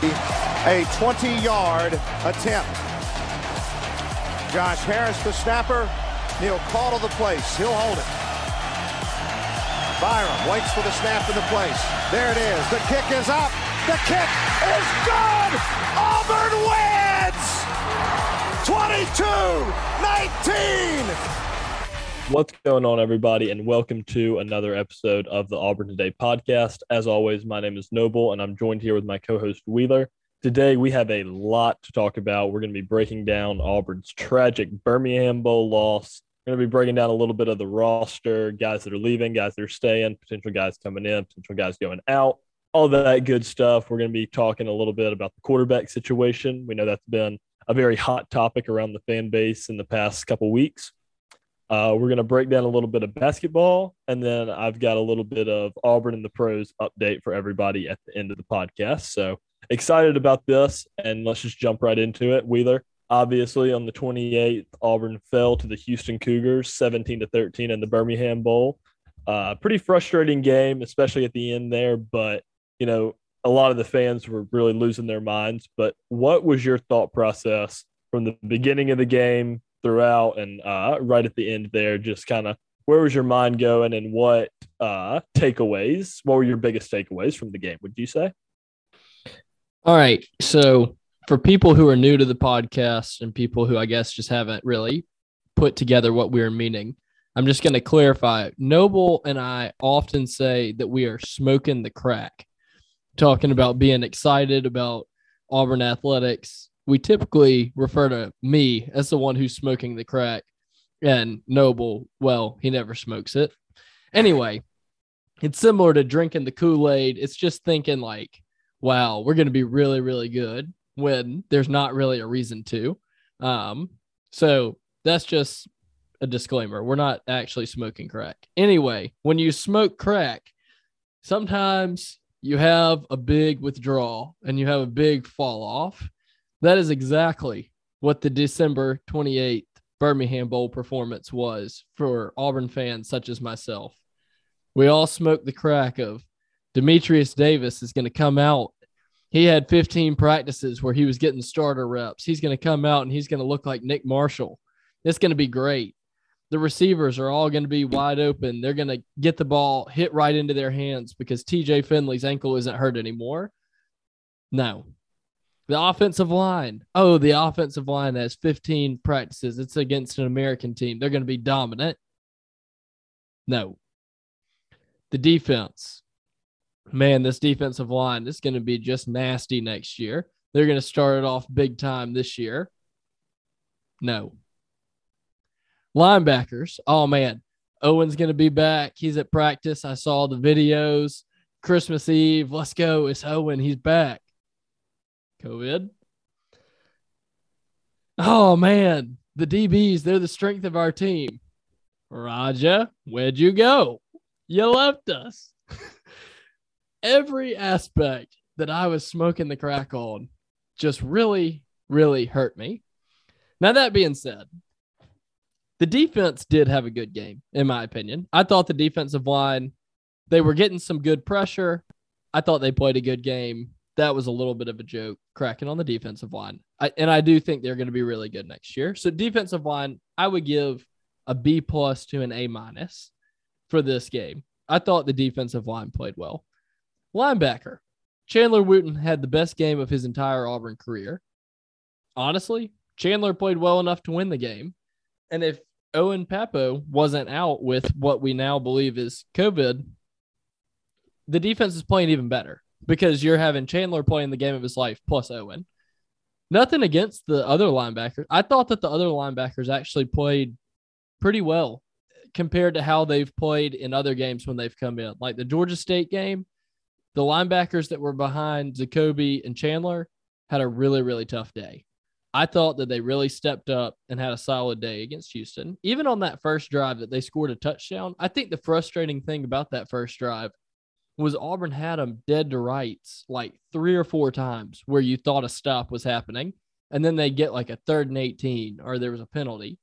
A 20-yard attempt. Josh Harris, the snapper. He'll call to the place. He'll hold it. Byrum waits for the snap to the place. There it is. The kick is up. The kick is good. Auburn wins. 22-19. What's going on, everybody, and welcome to another episode of the Auburn Today podcast. As always, my name is Noble, and I'm joined here with my co host Wheeler. Today, we have a lot to talk about. We're going to be breaking down Auburn's tragic Birmingham Bowl loss. We're going to be breaking down a little bit of the roster, guys that are leaving, guys that are staying, potential guys coming in, potential guys going out, all that good stuff. We're going to be talking a little bit about the quarterback situation. We know that's been a very hot topic around the fan base in the past couple weeks. Uh, we're going to break down a little bit of basketball, and then I've got a little bit of Auburn and the pros update for everybody at the end of the podcast. So excited about this, and let's just jump right into it. Wheeler, obviously, on the 28th, Auburn fell to the Houston Cougars 17 to 13 in the Birmingham Bowl. Uh, pretty frustrating game, especially at the end there, but you know, a lot of the fans were really losing their minds. But what was your thought process from the beginning of the game throughout and uh, right at the end there, just kind of where was your mind going and what uh, takeaways, what were your biggest takeaways from the game, would you say? All right. So, for people who are new to the podcast and people who I guess just haven't really put together what we are meaning, I'm just going to clarify. Noble and I often say that we are smoking the crack, talking about being excited about Auburn athletics, we typically refer to me as the one who's smoking the crack and Noble, well, he never smokes it. Anyway, it's similar to drinking the Kool Aid. It's just thinking, like, wow, we're going to be really, really good when there's not really a reason to. Um, so that's just a disclaimer. We're not actually smoking crack. Anyway, when you smoke crack, sometimes you have a big withdrawal and you have a big fall off. That is exactly what the December 28th Birmingham Bowl performance was for Auburn fans such as myself. We all smoked the crack of Demetrius Davis is going to come out. He had 15 practices where he was getting starter reps. He's going to come out and he's going to look like Nick Marshall. It's going to be great. The receivers are all going to be wide open. They're going to get the ball hit right into their hands because TJ Finley's ankle isn't hurt anymore. No, the offensive line. Oh, the offensive line has 15 practices. It's against an American team. They're going to be dominant. No. The defense. Man, this defensive line is going to be just nasty next year. They're going to start it off big time this year. No. Linebackers. Oh, man. Owen's going to be back. He's at practice. I saw the videos. Christmas Eve. Let's go. It's Owen. He's back. COVID. Oh man, the DBs, they're the strength of our team. Roger, where'd you go? You left us. Every aspect that I was smoking the crack on just really, really hurt me. Now, that being said, the defense did have a good game, in my opinion. I thought the defensive line, they were getting some good pressure. I thought they played a good game that was a little bit of a joke cracking on the defensive line. I, and I do think they're going to be really good next year. So defensive line, I would give a B plus to an A minus for this game. I thought the defensive line played well. Linebacker, Chandler Wooten had the best game of his entire Auburn career. Honestly, Chandler played well enough to win the game. And if Owen Pappoe wasn't out with what we now believe is COVID, the defense is playing even better because you're having Chandler playing the game of his life plus Owen. Nothing against the other linebackers. I thought that the other linebackers actually played pretty well compared to how they've played in other games when they've come in. Like the Georgia State game, the linebackers that were behind Jacoby and Chandler had a really, really tough day. I thought that they really stepped up and had a solid day against Houston. Even on that first drive that they scored a touchdown, I think the frustrating thing about that first drive was Auburn had them dead to rights like three or four times where you thought a stop was happening. And then they get like a third and 18 or there was a penalty.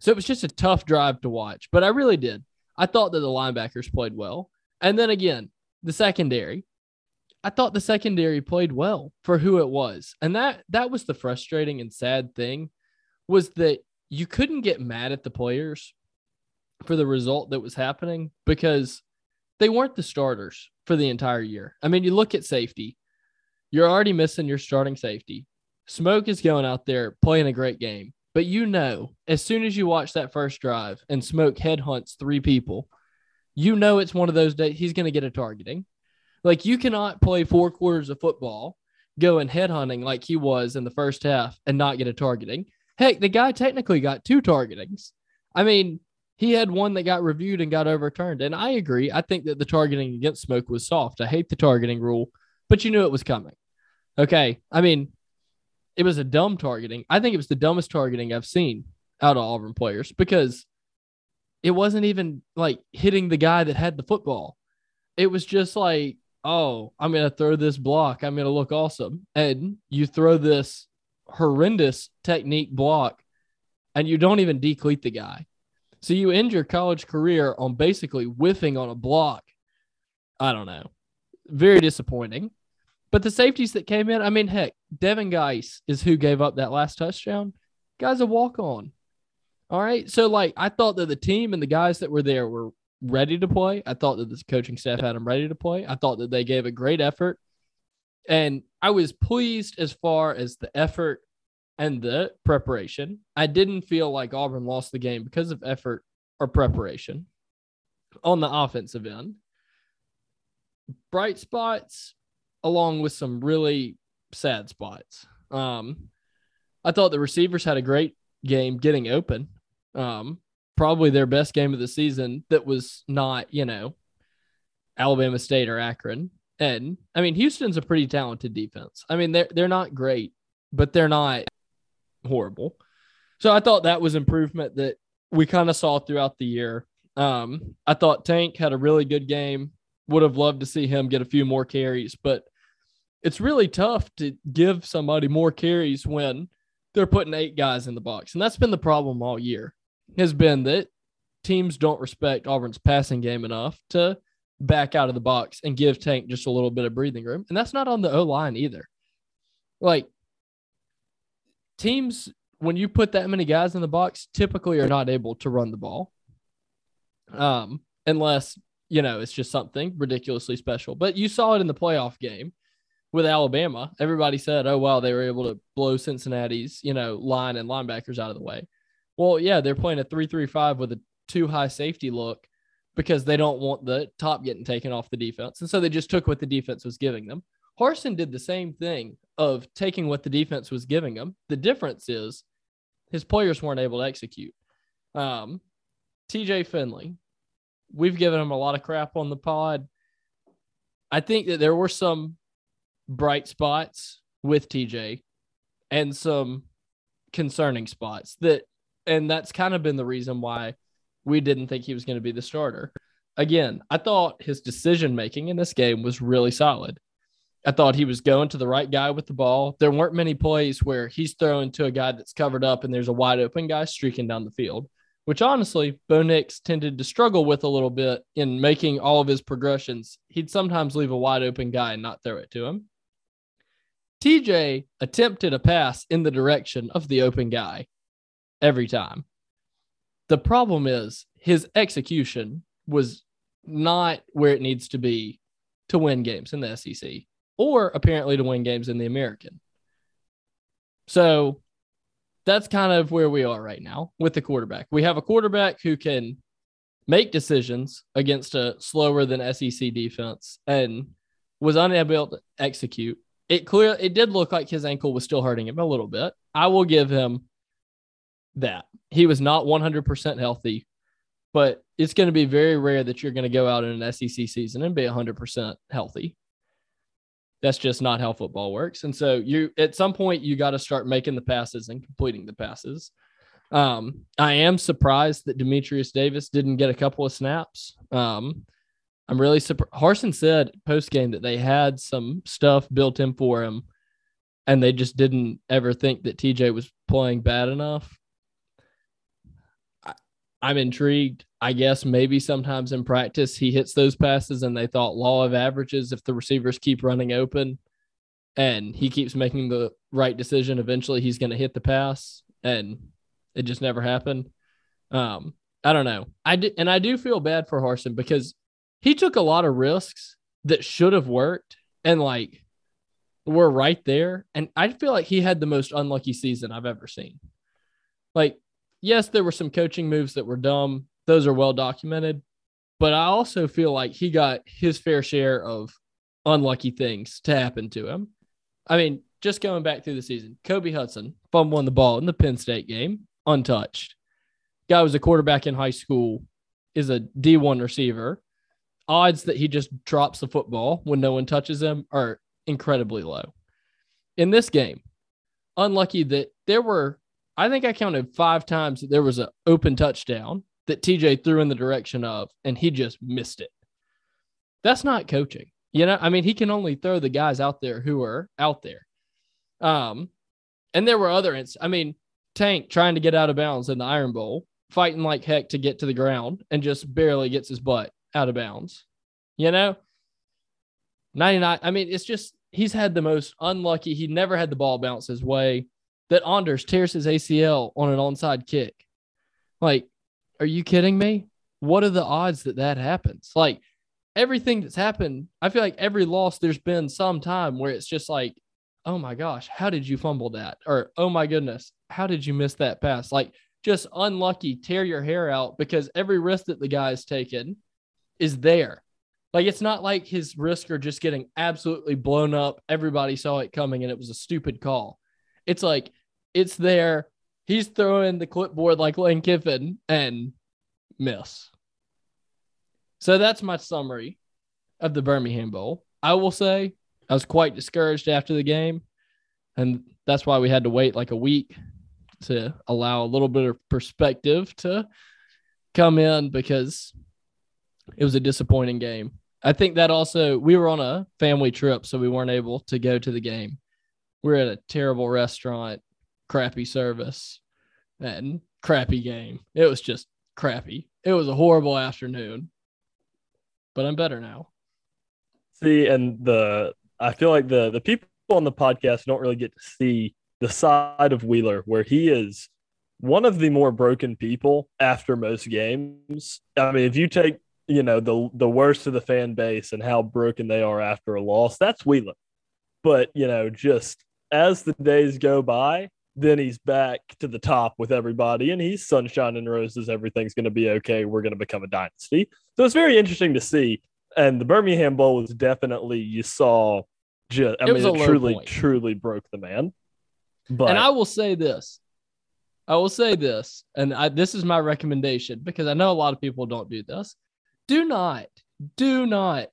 So it was just a tough drive to watch, but I really did. I thought that the linebackers played well. And then again, the secondary, I thought the secondary played well for who it was. And that that was the frustrating and sad thing was that you couldn't get mad at the players for the result that was happening because they weren't the starters for the entire year. I mean, you look at safety, you're already missing your starting safety. Smoke is going out there playing a great game, but you know, as soon as you watch that first drive and Smoke headhunts three people, you know it's one of those days he's going to get a targeting. Like you cannot play four quarters of football going headhunting like he was in the first half and not get a targeting. Heck, the guy technically got two targetings. I mean, he had one that got reviewed and got overturned. And I agree. I think that the targeting against Smoke was soft. I hate the targeting rule, but you knew it was coming. Okay. I mean, it was a dumb targeting. I think it was the dumbest targeting I've seen out of Auburn players because it wasn't even like hitting the guy that had the football. It was just like oh, I'm going to throw this block. I'm going to look awesome. And you throw this horrendous technique block and you don't even decleat the guy. So you end your college career on basically whiffing on a block. I don't know. Very disappointing. But the safeties that came in, I mean, heck, Devin Geis is who gave up that last touchdown. Guy's a walk on. All right. So, like, I thought that the team and the guys that were there were ready to play. I thought that the coaching staff had them ready to play. I thought that they gave a great effort. And I was pleased as far as the effort and the preparation. I didn't feel like Auburn lost the game because of effort or preparation on the offensive end. Bright spots, along with some really sad spots. Um, I thought the receivers had a great game getting open. Um, probably their best game of the season that was not, you know, Alabama State or Akron. And I mean, Houston's a pretty talented defense. I mean, they're they're not great, but they're not horrible. So I thought that was improvement that we kind of saw throughout the year. Um, I thought Tank had a really good game. Would have loved to see him get a few more carries, but it's really tough to give somebody more carries when they're putting eight guys in the box. And that's been the problem all year has been that teams don't respect Auburn's passing game enough to back out of the box and give Tank just a little bit of breathing room. And that's not on the O line either. Like teams, when you put that many guys in the box, typically are not able to run the ball. Um, unless, you know, it's just something ridiculously special. But you saw it in the playoff game with Alabama. Everybody said, oh, wow, they were able to blow Cincinnati's, you know, line and linebackers out of the way. Well, yeah, they're playing a three-three-five with a two high safety look because they don't want the top getting taken off the defense. And so they just took what the defense was giving them. Harsin did the same thing of taking what the defense was giving him. The difference is his players weren't able to execute. Um, TJ Finley, we've given him a lot of crap on the pod. I think that there were some bright spots with TJ and some concerning spots that and that's kind of been the reason why we didn't think he was going to be the starter. Again, I thought his decision making in this game was really solid. I thought he was going to the right guy with the ball. There weren't many plays where he's throwing to a guy that's covered up and there's a wide open guy streaking down the field, which honestly, Bo Nix tended to struggle with a little bit in making all of his progressions. He'd sometimes leave a wide open guy and not throw it to him. TJ attempted a pass in the direction of the open guy every time. The problem is his execution was not where it needs to be to win games in the SEC or apparently to win games in the American. So that's kind of where we are right now with the quarterback. We have a quarterback who can make decisions against a slower than SEC defense and was unable to execute. It clear it did look like his ankle was still hurting him a little bit. I will give him that. He was not 100% healthy, but it's going to be very rare that you're going to go out in an SEC season and be 100% healthy. That's just not how football works. And so you at some point you got to start making the passes and completing the passes. Um, I am surprised that Demetrius Davis didn't get a couple of snaps. Um, I'm really surprised. Harsin said post game that they had some stuff built in for him, and they just didn't ever think that TJ was playing bad enough. I, I'm intrigued. I guess maybe sometimes in practice he hits those passes, and they thought law of averages if the receivers keep running open, and he keeps making the right decision, eventually he's going to hit the pass, and it just never happened. Um, I don't know. I did, and I do feel bad for Harsin because he took a lot of risks that should have worked and like were right there. And I feel like he had the most unlucky season I've ever seen. Like, yes, there were some coaching moves that were dumb. Those are well documented. But I also feel like he got his fair share of unlucky things to happen to him. I mean, just going back through the season, Kobe Hudson fumbling the ball in the Penn State game, untouched. Guy was a quarterback in high school, is a D1 receiver, odds that he just drops the football when no one touches him are incredibly low. In this game, unlucky that there were, I think I counted five times that there was an open touchdown that TJ threw in the direction of, and he just missed it. That's not coaching. You know, I mean, he can only throw the guys out there who are out there. Um, and there were other, ins- I mean, Tank trying to get out of bounds in the Iron Bowl, fighting like heck to get to the ground, and just barely gets his butt out of bounds. You know, 99. I mean, it's just he's had the most unlucky. He never had the ball bounce his way. That Anders tears his ACL on an onside kick. Like, are you kidding me? What are the odds that that happens? Like, everything that's happened, I feel like every loss, there's been some time where it's just like, oh my gosh, how did you fumble that? Or, oh my goodness, how did you miss that pass? Like, just unlucky, tear your hair out because every risk that the guy's taken is there. Like it's not like his risks are just getting absolutely blown up. Everybody saw it coming and it was a stupid call. It's like it's there. He's throwing the clipboard like Lane Kiffin and miss. So that's my summary of the Birmingham Bowl. I will say I was quite discouraged after the game. And that's why we had to wait like a week to allow a little bit of perspective to come in because it was a disappointing game. I think that also we were on a family trip, so we weren't able to go to the game. We are at a terrible restaurant, crappy service, and crappy game. It was just crappy. It was a horrible afternoon. But I'm better now. See, and the I feel like the the people on the podcast don't really get to see the side of Wheeler where he is one of the more broken people after most games. I mean, if you take you know the the worst of the fan base and how broken they are after a loss. That's Wheeler. But you know, just as the days go by, then he's back to the top with everybody, and he's sunshine and roses. Everything's going to be okay. We're going to become a dynasty. So it's very interesting to see. And the Birmingham Bowl was definitely you saw. Just, I It mean, it truly, point. truly broke the man. But and I will say this. I will say this, and I, this is my recommendation because I know a lot of people don't do this. Do not, do not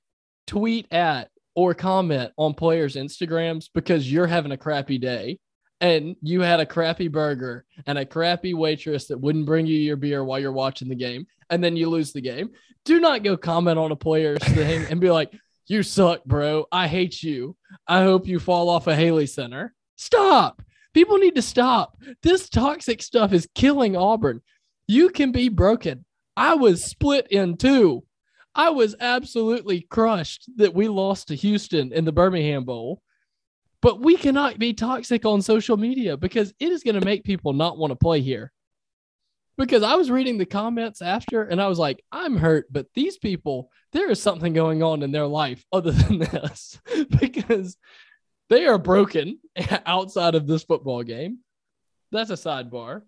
tweet at or comment on players' Instagrams because you're having a crappy day and you had a crappy burger and a crappy waitress that wouldn't bring you your beer while you're watching the game and then you lose the game. Do not go comment on a player's thing and be like, you suck, bro. I hate you. I hope you fall off a Haley Center. Stop. People need to stop. This toxic stuff is killing Auburn. You can be broken. I was split in two. I was absolutely crushed that we lost to Houston in the Birmingham Bowl. But we cannot be toxic on social media because it is going to make people not want to play here. Because I was reading the comments after and I was like, I'm hurt, but these people, there is something going on in their life other than this because they are broken outside of this football game. That's a sidebar.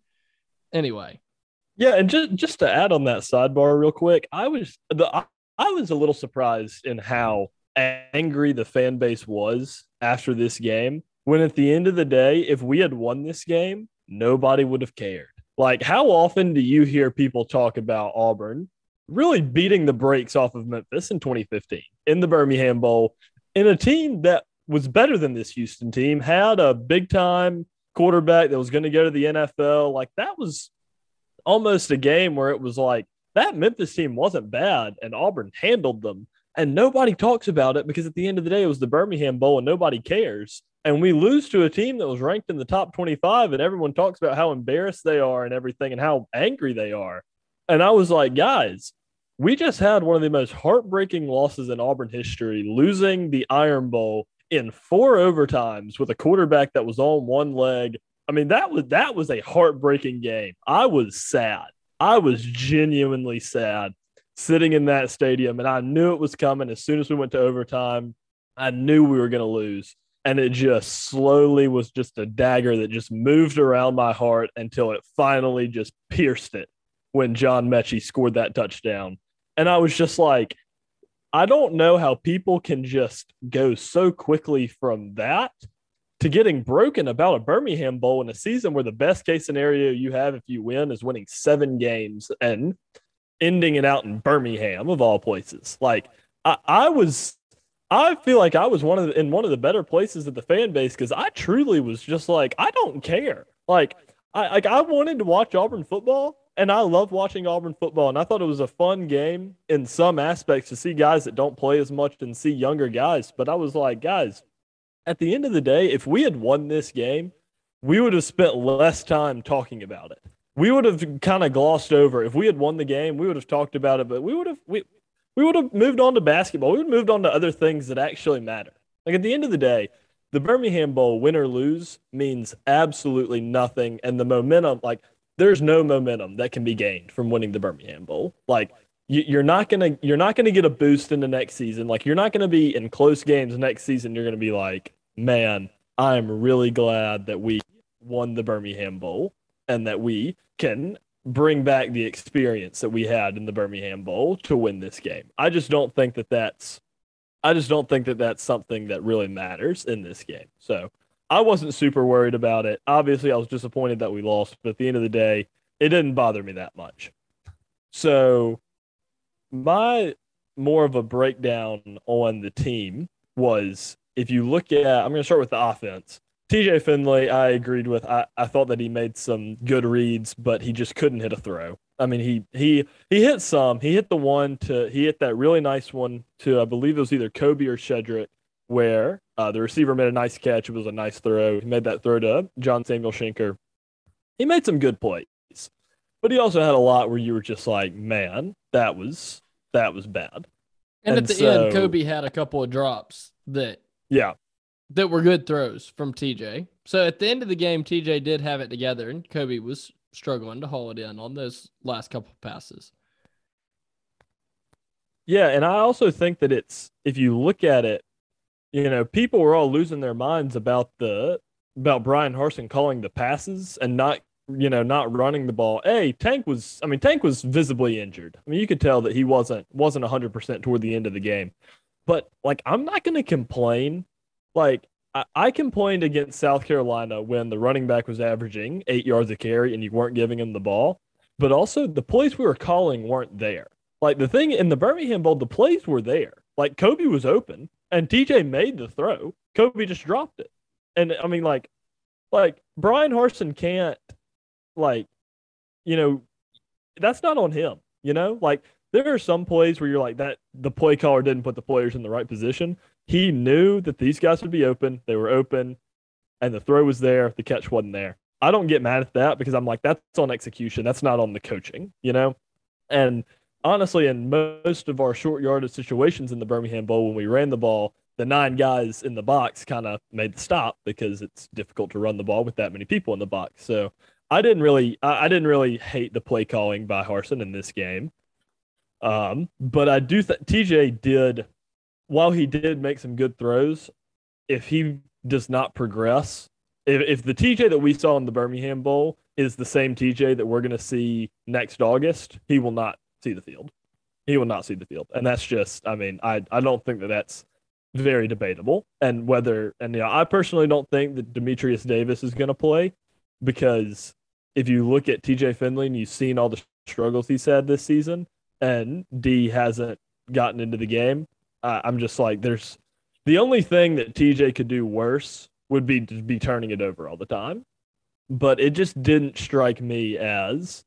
Anyway, Yeah, and just just to add on that sidebar real quick, I was the I, was a little surprised in how angry the fan base was after this game. When at the end of the day, if we had won this game, nobody would have cared. Like, how often do you hear people talk about Auburn really beating the brakes off of Memphis in 2015 in the Birmingham Bowl in a team that was better than this Houston team, had a big time quarterback that was going to go to the NFL. Like that was almost a game where it was like that Memphis team wasn't bad and Auburn handled them. And nobody talks about it because at the end of the day, it was the Birmingham Bowl and nobody cares. And we lose to a team that was ranked in the top 25, and everyone talks about how embarrassed they are and everything and how angry they are. And I was like, guys, we just had one of the most heartbreaking losses in Auburn history, losing the Iron Bowl in four overtimes with a quarterback that was on one leg. I mean, that was that was a heartbreaking game. I was sad. I was genuinely sad sitting in that stadium, and I knew it was coming as soon as we went to overtime. I knew we were going to lose. And it just slowly was just a dagger that just moved around my heart until it finally just pierced it when John Metchie scored that touchdown. And I was just like, I don't know how people can just go so quickly from that to getting broken about a Birmingham Bowl in a season where the best case scenario you have if you win is winning seven games and ending it out in Birmingham of all places. Like I, I was I feel like I was one of the, in one of the better places of the fan base because I truly was just like I don't care. Like I like I wanted to watch Auburn football and I love watching Auburn football. And I thought it was a fun game in some aspects to see guys that don't play as much and see younger guys. But I was like, guys, at the end of the day, if we had won this game, we would have spent less time talking about it. We would have kind of glossed over. If we had won the game, we would have talked about it, but we would have we, we would have moved on to basketball. We would have moved on to other things that actually matter. Like at the end of the day, the Birmingham Bowl, win or lose, means absolutely nothing. And the momentum, like there's no momentum that can be gained from winning the Birmingham Bowl. Like you, are not gonna you're not gonna get a boost in the next season. Like you're not gonna be in close games next season. You're gonna be like, man, I'm really glad that we won the Birmingham Bowl and that we can bring back the experience that we had in the Birmingham Bowl to win this game. I just don't think that that's I just don't think that that's something that really matters in this game. So I wasn't super worried about it. Obviously, I was disappointed that we lost, but at the end of the day, it didn't bother me that much. So, my more of a breakdown on the team was if you look at, I'm going to start with the offense. TJ Finley, I agreed with. I, I thought that he made some good reads, but he just couldn't hit a throw. I mean, he he he hit some. He hit the one to he hit that really nice one to I believe it was either Kobe or Shedrick, where uh, the receiver made a nice catch. It was a nice throw. He made that throw to John Samuel Shenker. He made some good plays, but he also had a lot where you were just like, man, that was that was bad. And, and at the so, end, Kobe had a couple of drops that yeah that were good throws from TJ. So at the end of the game, TJ did have it together, and Kobe was struggling to haul it in on those last couple passes. Yeah, and I also think that it's if you look at it you know, people were all losing their minds about the about Bryan Harsin calling the passes and not you know not running the ball. Hey, Tank was I mean Tank was visibly injured. I mean you could tell that he wasn't wasn't 100% toward the end of the game. But like I'm not going to complain. Like I, I complained against South Carolina when the running back was averaging 8 yards a carry and you weren't giving him the ball, but also the plays we were calling weren't there. Like the thing in the Birmingham Bowl, the plays were there. Like Kobe was open and TJ made the throw. Kobe just dropped it. And I mean, like, like Bryan Harsin can't, like, you know, that's not on him. You know, like there are some plays where you're like that. The play caller didn't put the players in the right position. He knew that these guys would be open. They were open, and the throw was there. The catch wasn't there. I don't get mad at that because I'm like, that's on execution. That's not on the coaching. You know, and honestly, in most of our short yardage situations in the Birmingham Bowl, when we ran the ball, the nine guys in the box kind of made the stop because it's difficult to run the ball with that many people in the box. So I didn't really, I, I didn't really hate the play calling by Harsin in this game. Um, but I do think TJ did, while he did make some good throws, if he does not progress, if, if the TJ that we saw in the Birmingham Bowl is the same TJ that we're going to see next August, he will not see the field. He will not see the field, and that's just. I mean, I I don't think that that's very debatable. And whether and you know, I personally don't think that Demetrius Davis is going to play because if you look at TJ Finley and you've seen all the struggles he's had this season, and D hasn't gotten into the game, uh, I'm just like, there's The only thing that TJ could do worse would be to be turning it over all the time. But it just didn't strike me as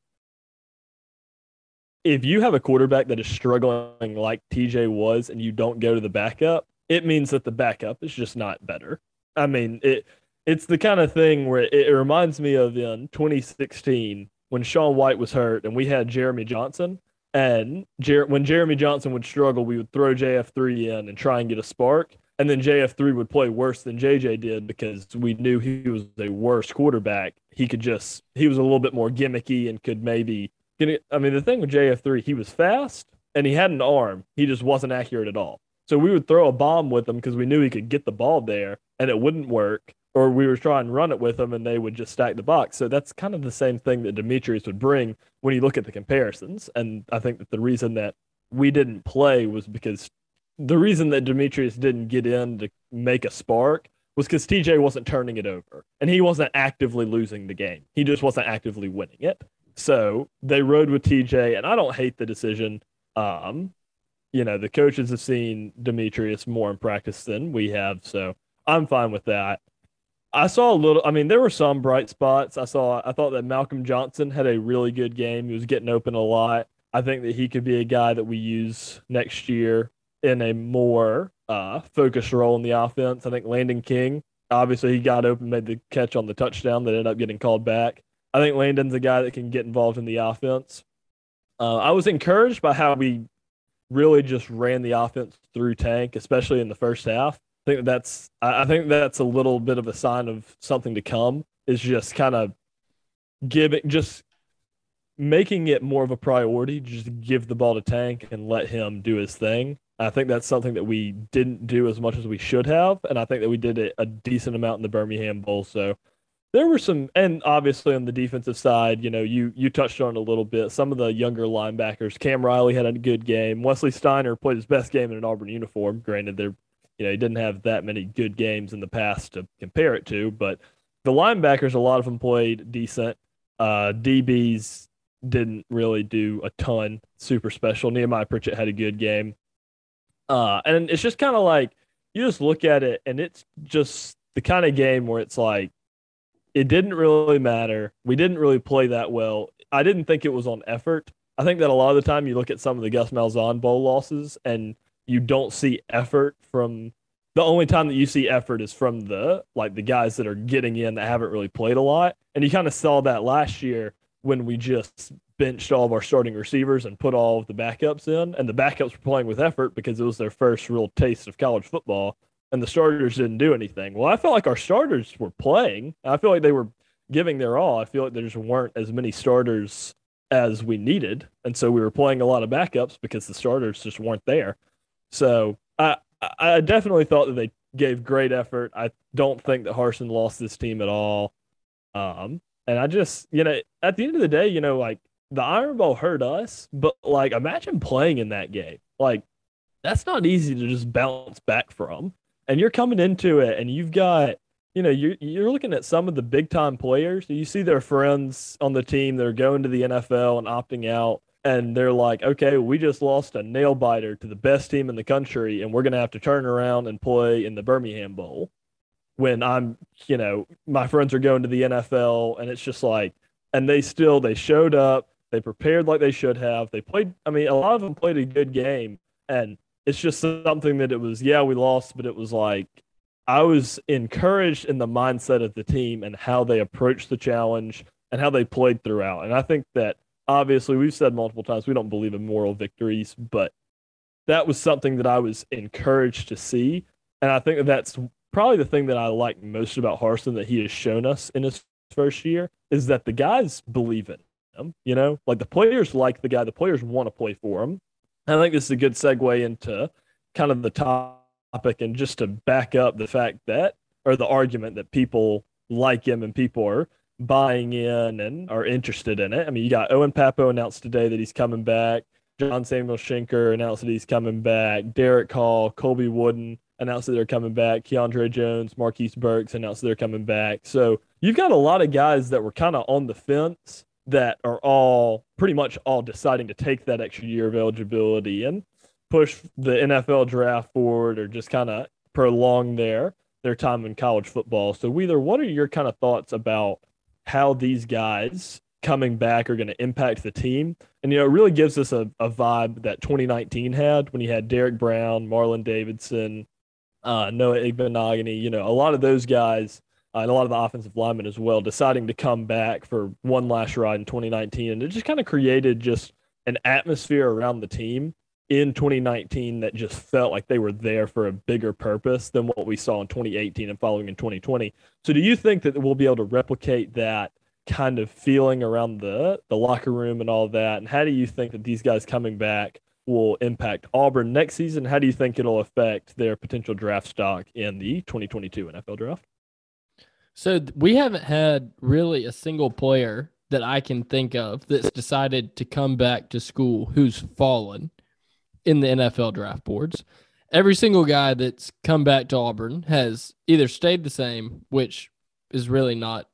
if you have a quarterback that is struggling like TJ was and you don't go to the backup, it means that the backup is just not better. I mean, it it's the kind of thing where it, it reminds me of in 2016 when Sean White was hurt and we had Jeremy Johnson. And Jer- when Jeremy Johnson would struggle, we would throw JF3 in and try and get a spark. And then JF3 would play worse than JJ did because we knew he was a worse quarterback. He could just, he was a little bit more gimmicky and could maybe. I mean, the thing with JF3, he was fast and he had an arm. He just wasn't accurate at all. So we would throw a bomb with him because we knew he could get the ball there and it wouldn't work or we were trying to run it with them and they would just stack the box. So that's kind of the same thing that Demetrius would bring when you look at the comparisons. And I think that the reason that we didn't play was because the reason that Demetrius didn't get in to make a spark was because TJ wasn't turning it over and he wasn't actively losing the game. He just wasn't actively winning it. So they rode with TJ, and I don't hate the decision. Um, you know, the coaches have seen Demetrius more in practice than we have, so I'm fine with that. I saw a little. I mean, there were some bright spots. I saw. I thought that Malcolm Johnson had a really good game. He was getting open a lot. I think that he could be a guy that we use next year in a more uh, focused role in the offense. I think Landen King, obviously, he got open, made the catch on the touchdown that ended up getting called back. I think Landen's a guy that can get involved in the offense. Uh, I was encouraged by how we really just ran the offense through Tank, especially in the first half think that's I think that's a little bit of a sign of something to come. Is just kind of giving just making it more of a priority. Just give the ball to Tank and let him do his thing. I think that's something that we didn't do as much as we should have, and I think that we did it a decent amount in the Birmingham Bowl. So there were some, and obviously on the defensive side, you know, you you touched on it a little bit. Some of the younger linebackers, Cam Riley had a good game. Wesley Steiner played his best game in an Auburn uniform. Granted, they're you know, he didn't have that many good games in the past to compare it to, but the linebackers, a lot of them played decent. Uh, DBs didn't really do a ton super special. Nehemiah Pritchett had a good game. Uh, and it's just kind of like you just look at it and it's just the kind of game where it's like it didn't really matter. We didn't really play that well. I didn't think it was on effort. I think that a lot of the time you look at some of the Gus Malzahn bowl losses and you don't see effort from the only time that you see effort is from the like the guys that are getting in that haven't really played a lot. And you kind of saw that last year when we just benched all of our starting receivers and put all of the backups in. And the backups were playing with effort because it was their first real taste of college football. And the starters didn't do anything. Well, I felt like our starters were playing. I feel like they were giving their all. I feel like there just weren't as many starters as we needed. And so we were playing a lot of backups because the starters just weren't there. So I I definitely thought that they gave great effort. I don't think that Harsin lost this team at all. Um, and I just you know at the end of the day, you know, like the Iron Bowl hurt us, but like imagine playing in that game. Like that's not easy to just bounce back from. And you're coming into it, and you've got you know you're you're looking at some of the big time players. You see their friends on the team that are going to the NFL and opting out and they're like, okay, we just lost a nail biter to the best team in the country, and we're going to have to turn around and play in the Birmingham Bowl. When I'm, you know, my friends are going to the NFL, and it's just like, and they still they showed up, they prepared like they should have, they played. I mean, a lot of them played a good game, and it's just something that it was, yeah, we lost, but it was like I was encouraged in the mindset of the team and how they approached the challenge and how they played throughout, and I think that obviously we've said multiple times we don't believe in moral victories, but that was something that I was encouraged to see. And I think that that's probably the thing that I like most about Harsin that he has shown us in his first year is that the guys believe in him. You know, like the players like the guy, the players want to play for him. I think this is a good segue into kind of the topic and just to back up the fact that, or the argument that people like him and people are buying in and are interested in it. I mean, you got Owen Pappoe announced today that he's coming back. John Samuel Shenker announced that he's coming back. Derick Hall, Colby Wooden announced that they're coming back. Keandre Jones, Marquise Burks announced that they're coming back. So you've got a lot of guys that were kind of on the fence that are all pretty much all deciding to take that extra year of eligibility and push the NFL draft forward or just kind of prolong their their time in college football. So, Wheeler, what are your kind of thoughts about how these guys coming back are going to impact the team? And you know, it really gives us a, a vibe that 2019 had when you had Derrick Brown, Marlon Davidson, uh, Noah Igbinoghene, you know, a lot of those guys uh, and a lot of the offensive linemen as well, deciding to come back for one last ride in 2019. And it just kind of created just an atmosphere around the team in 2019 that just felt like they were there for a bigger purpose than what we saw in 2018 and following in 2020. So do you think that we'll be able to replicate that kind of feeling around the the locker room and all that? And how do you think that these guys coming back will impact Auburn next season? How do you think it'll affect their potential draft stock in the 2022 NFL draft? So we haven't had really a single player that I can think of that's decided to come back to school who's fallen in the NFL draft boards. Every single guy that's come back to Auburn has either stayed the same, which is really not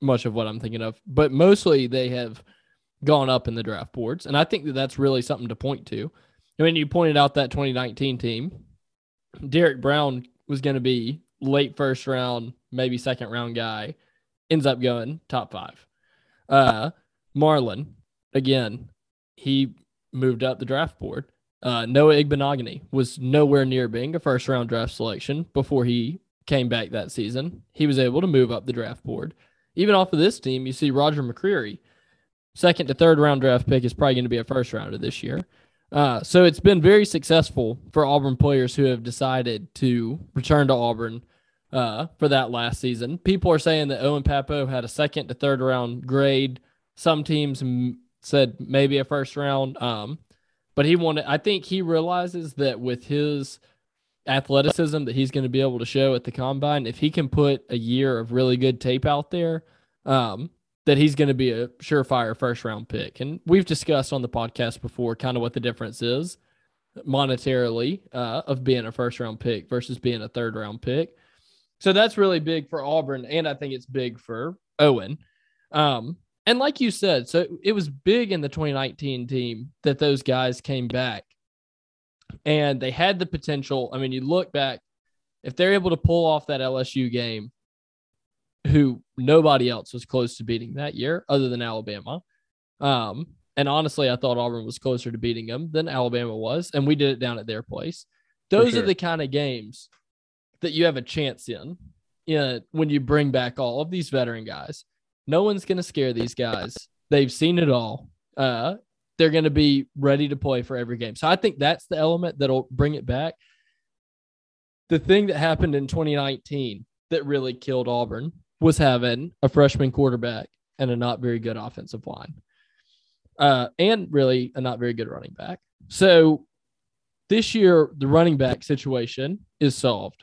much of what I'm thinking of, but mostly they have gone up in the draft boards. And I think that that's really something to point to. I mean, you pointed out that 2019 team, Derrick Brown was going to be late first round, maybe second round guy, ends up going top five. Uh, Marlon, again, he moved up the draft board. Uh, Noah Igbinoghene was nowhere near being a first round draft selection before he came back that season. He was able to move up the draft board. Even off of this team, you see Roger McCreary, second to third round draft pick, is probably going to be a first rounder this year. Uh, so it's been very successful for Auburn players who have decided to return to Auburn uh, for that last season. People are saying that Owen Pappoe had a second to third round grade. Some teams m- said maybe a first round. Um, but he wanted. I think he realizes that with his athleticism that he's going to be able to show at the combine, if he can put a year of really good tape out there, um, that he's going to be a surefire first round pick. And we've discussed on the podcast before kind of what the difference is monetarily uh, of being a first round pick versus being a third round pick. So that's really big for Auburn. And I think it's big for Owen. Um, and like you said, so it was big in the 2019 team that those guys came back and they had the potential. I mean, you look back, if they're able to pull off that LSU game, who nobody else was close to beating that year other than Alabama. Um, and honestly, I thought Auburn was closer to beating them than Alabama was, and we did it down at their place. Those sure. are the kind of games that you have a chance in, in when you bring back all of these veteran guys. No one's going to scare these guys. They've seen it all. Uh, they're going to be ready to play for every game. So I think that's the element that'll bring it back. The thing that happened in 2019 that really killed Auburn was having a freshman quarterback and a not very good offensive line, uh, and really a not very good running back. So this year, the running back situation is solved.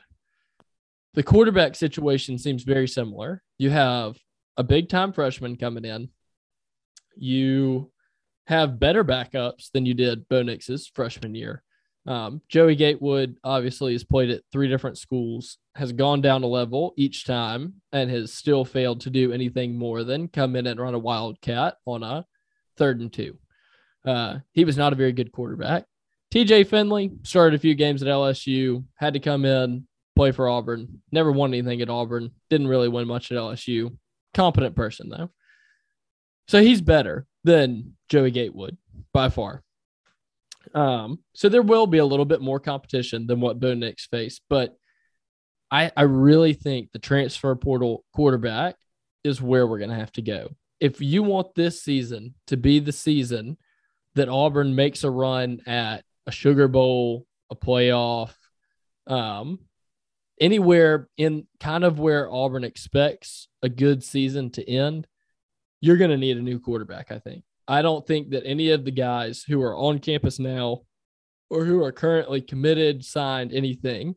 The quarterback situation seems very similar. You have a big time freshman coming in. You have better backups than you did Bo Nix's freshman year. Um, Joey Gatewood obviously has played at three different schools, has gone down a level each time, and has still failed to do anything more than come in and run a wildcat on a third and two. Uh, he was not a very good quarterback. TJ Finley started a few games at LSU, had to come in, play for Auburn, never won anything at Auburn, didn't really win much at LSU. Competent person, though. So he's better than Joey Gatewood by far. Um, so there will be a little bit more competition than what Bo Nix faced, but I I really think the transfer portal quarterback is where we're gonna have to go. If you want this season to be the season that Auburn makes a run at a Sugar Bowl, a playoff, um, anywhere in kind of where Auburn expects a good season to end, you're going to need a new quarterback, I think. I don't think that any of the guys who are on campus now or who are currently committed, signed, anything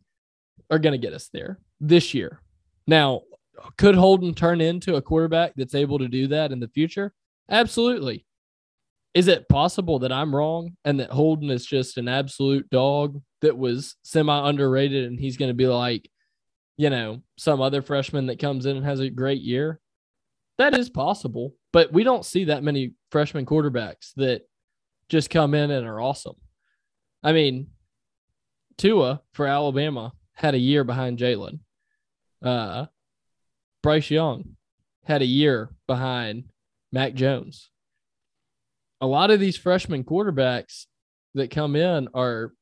are going to get us there this year. Now, could Holden turn into a quarterback that's able to do that in the future? Absolutely. Is it possible that I'm wrong and that Holden is just an absolute dog that was semi underrated and he's going to be like, you know, some other freshman that comes in and has a great year? That is possible, but we don't see that many freshman quarterbacks that just come in and are awesome. I mean, Tua for Alabama had a year behind Jalen. Uh, Bryce Young had a year behind Mac Jones. A lot of these freshman quarterbacks that come in are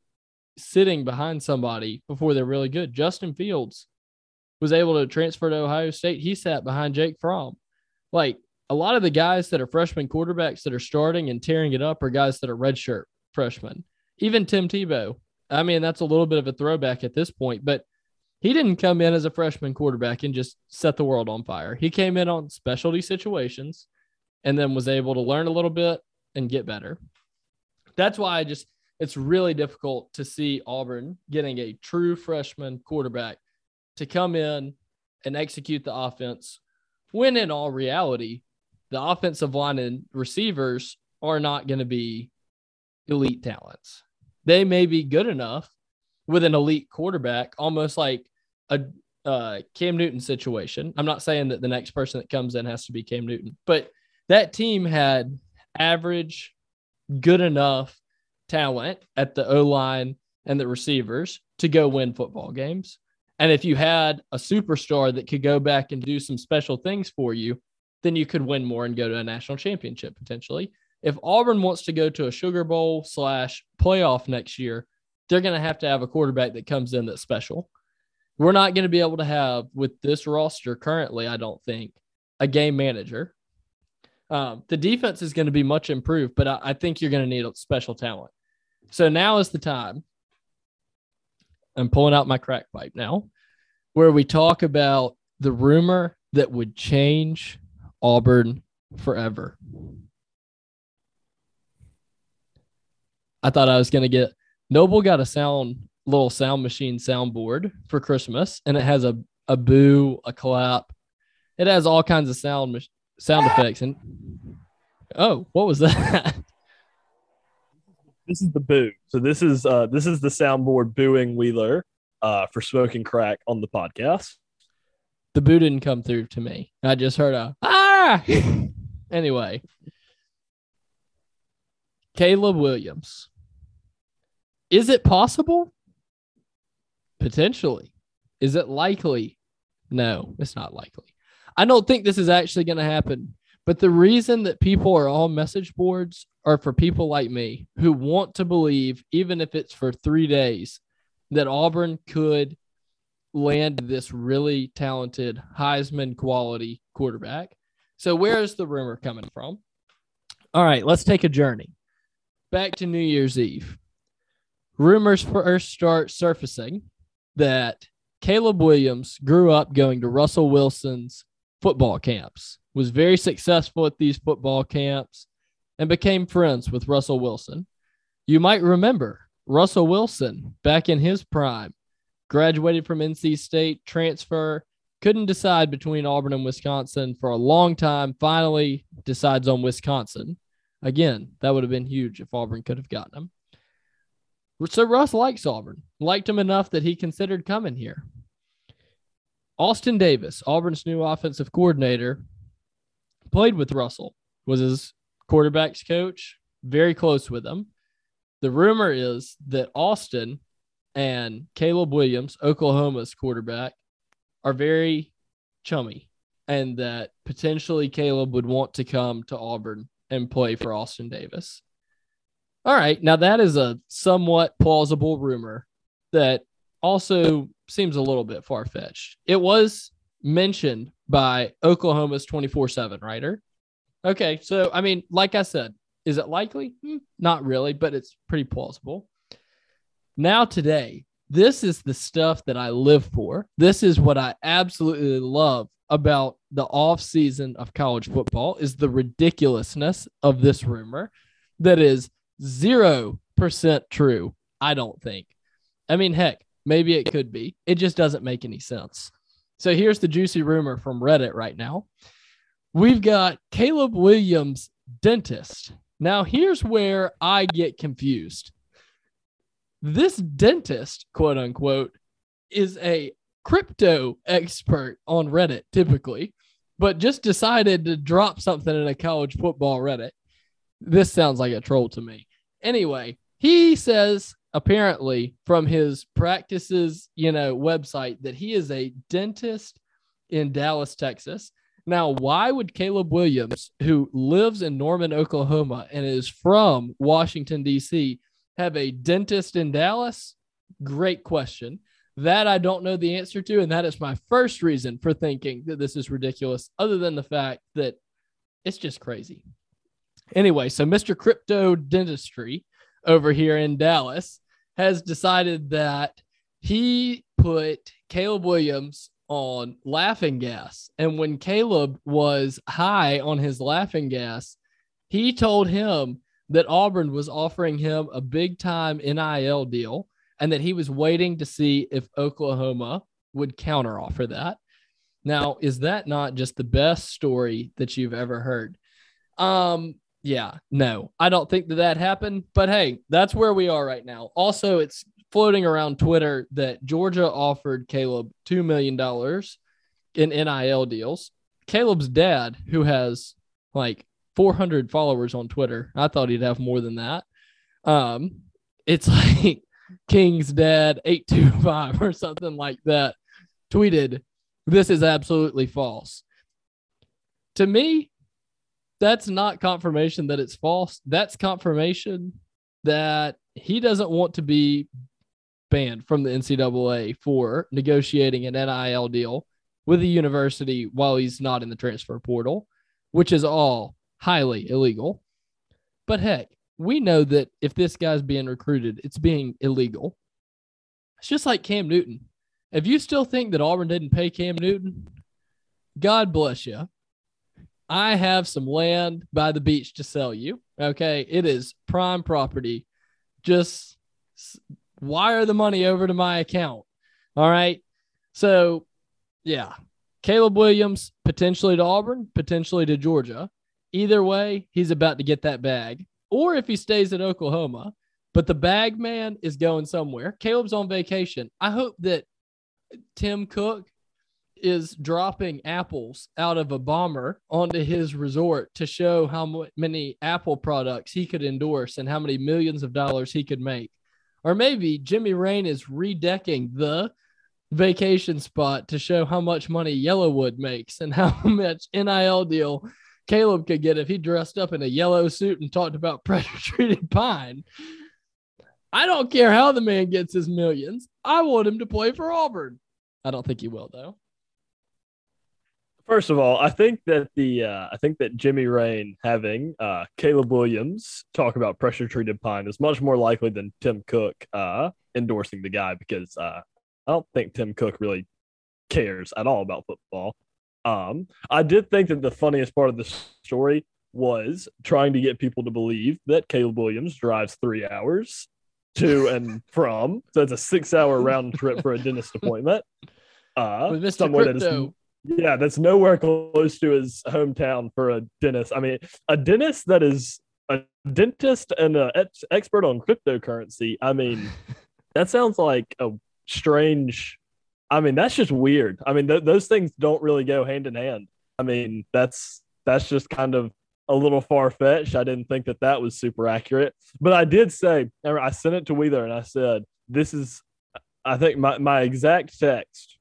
sitting behind somebody before they're really good. Justin Fields was able to transfer to Ohio State. He sat behind Jake Fromm. Like a lot of the guys that are freshman quarterbacks that are starting and tearing it up are guys that are redshirt freshmen. Even Tim Tebow. I mean, that's a little bit of a throwback at this point, but he didn't come in as a freshman quarterback and just set the world on fire. He came in on specialty situations and then was able to learn a little bit and get better. That's why I just it's really difficult to see Auburn getting a true freshman quarterback to come in and execute the offense when in all reality, the offensive line and receivers are not going to be elite talents. They may be good enough with an elite quarterback, almost like a uh, Cam Newton situation. I'm not saying that the next person that comes in has to be Cam Newton, but that team had average, good enough talent at the O line and the receivers to go win football games. And if you had a superstar that could go back and do some special things for you, then you could win more and go to a national championship potentially. If Auburn wants to go to a Sugar Bowl slash playoff next year, they're going to have to have a quarterback that comes in that's special. We're not going to be able to have with this roster currently, I don't think, a game manager. Um, the defense is going to be much improved, but I, I think you're going to need a special talent. So now is the time. I'm pulling out my crack pipe now, where we talk about the rumor that would change Auburn forever. I thought I was going to get Noble got a sound little sound machine soundboard for Christmas, and it has a a boo, a clap. It has all kinds of sound sound effects. And oh, what was that? This is the boo. So this is uh this is the soundboard booing Wheeler uh for smoking crack on the podcast. The boo didn't come through to me. I just heard a ah. anyway, Caleb Williams. Is it possible? Potentially. Is it likely? No, it's not likely. I don't think this is actually going to happen. But the reason that people are on message boards are for people like me who want to believe, even if it's for three days, that Auburn could land this really talented Heisman quality quarterback. So, where is the rumor coming from? All right, let's take a journey back to New Year's Eve. Rumors first start surfacing that Caleb Williams grew up going to Russell Wilson's football camps, was very successful at these football camps, and became friends with Russell Wilson. You might remember Russell Wilson back in his prime, graduated from NC State, transfer, couldn't decide between Auburn and Wisconsin for a long time, finally decides on Wisconsin. Again, that would have been huge if Auburn could have gotten him. So Russ likes Auburn, liked him enough that he considered coming here. Austin Davis, Auburn's new offensive coordinator, played with Russell, was his quarterbacks coach, very close with him. The rumor is that Austin and Caleb Williams, Oklahoma's quarterback, are very chummy and that potentially Caleb would want to come to Auburn and play for Austin Davis. All right. Now, that is a somewhat plausible rumor that also seems a little bit far fetched. It was mentioned by Oklahoma's 24 7 writer. Okay. So, I mean, like I said, is it likely? Hmm, not really, but it's pretty plausible. Now, today, this is the stuff that I live for. This is what I absolutely love about the off season of college football is the ridiculousness of this rumor that is 0% true. I don't think. I mean, heck, maybe it could be. It just doesn't make any sense. So here's the juicy rumor from Reddit right now. We've got Caleb Williams, dentist. Now, here's where I get confused. This dentist, quote unquote, is a crypto expert on Reddit typically, but just decided to drop something in a college football Reddit. This sounds like a troll to me. Anyway, he says apparently from his practices, you know, website that he is a dentist in Dallas, Texas. Now, why would Caleb Williams, who lives in Norman, Oklahoma, and is from Washington, D.C., have a dentist in Dallas? Great question. That I don't know the answer to. And that is my first reason for thinking that this is ridiculous, other than the fact that it's just crazy. Anyway, so Mr. Crypto Dentistry over here in Dallas has decided that he put Caleb Williams on laughing gas. And when Caleb was high on his laughing gas, he told him that Auburn was offering him a big time NIL deal and that he was waiting to see if Oklahoma would counteroffer that. Now, is that not just the best story that you've ever heard? Um, yeah, no, I don't think that that happened, but hey, that's where we are right now. Also, it's floating around Twitter that Georgia offered Caleb $2 million in NIL deals. Caleb's dad, who has like 400 followers on Twitter, I thought he'd have more than that. Um, it's like King's dad 825 or something like that tweeted, This is absolutely false. To me, that's not confirmation that it's false. That's confirmation that he doesn't want to be banned from the NCAA for negotiating an NIL deal with a university while he's not in the transfer portal, which is all highly illegal. But heck, we know that if this guy's being recruited, it's being illegal. It's just like Cam Newton. If you still think that Auburn didn't pay Cam Newton, God bless you. I have some land by the beach to sell you. Okay. It is prime property. Just wire the money over to my account. All right. So, yeah, Caleb Williams potentially to Auburn, potentially to Georgia. Either way, he's about to get that bag. Or if he stays at Oklahoma, but the bag man is going somewhere. Caleb's on vacation. I hope that Tim Cook is dropping apples out of a bomber onto his resort to show how many Apple products he could endorse and how many millions of dollars he could make. Or maybe Jimmy Rane is redecking the vacation spot to show how much money YellaWood makes and how much NIL deal Caleb could get if he dressed up in a yellow suit and talked about pressure treated pine. I don't care how the man gets his millions. I want him to play for Auburn. I don't think he will though. First of all, I think that the uh, I think that Jimmy Rane having uh, Caleb Williams talk about pressure treated pine is much more likely than Tim Cook uh, endorsing the guy because uh, I don't think Tim Cook really cares at all about football. Um, I did think that the funniest part of the story was trying to get people to believe that Caleb Williams drives three hours to and from. So it's a six hour round trip for a dentist appointment. Uh. Crypto. That is, yeah, that's nowhere close to his hometown for a dentist. I mean, a dentist that is a dentist and an ex- expert on cryptocurrency. I mean, that sounds like a strange. I mean, that's just weird. I mean, th- those things don't really go hand in hand. I mean, that's that's just kind of a little far fetched. I didn't think that that was super accurate, but I did say I sent it to Wheeler and I said, "This is." I think my my exact text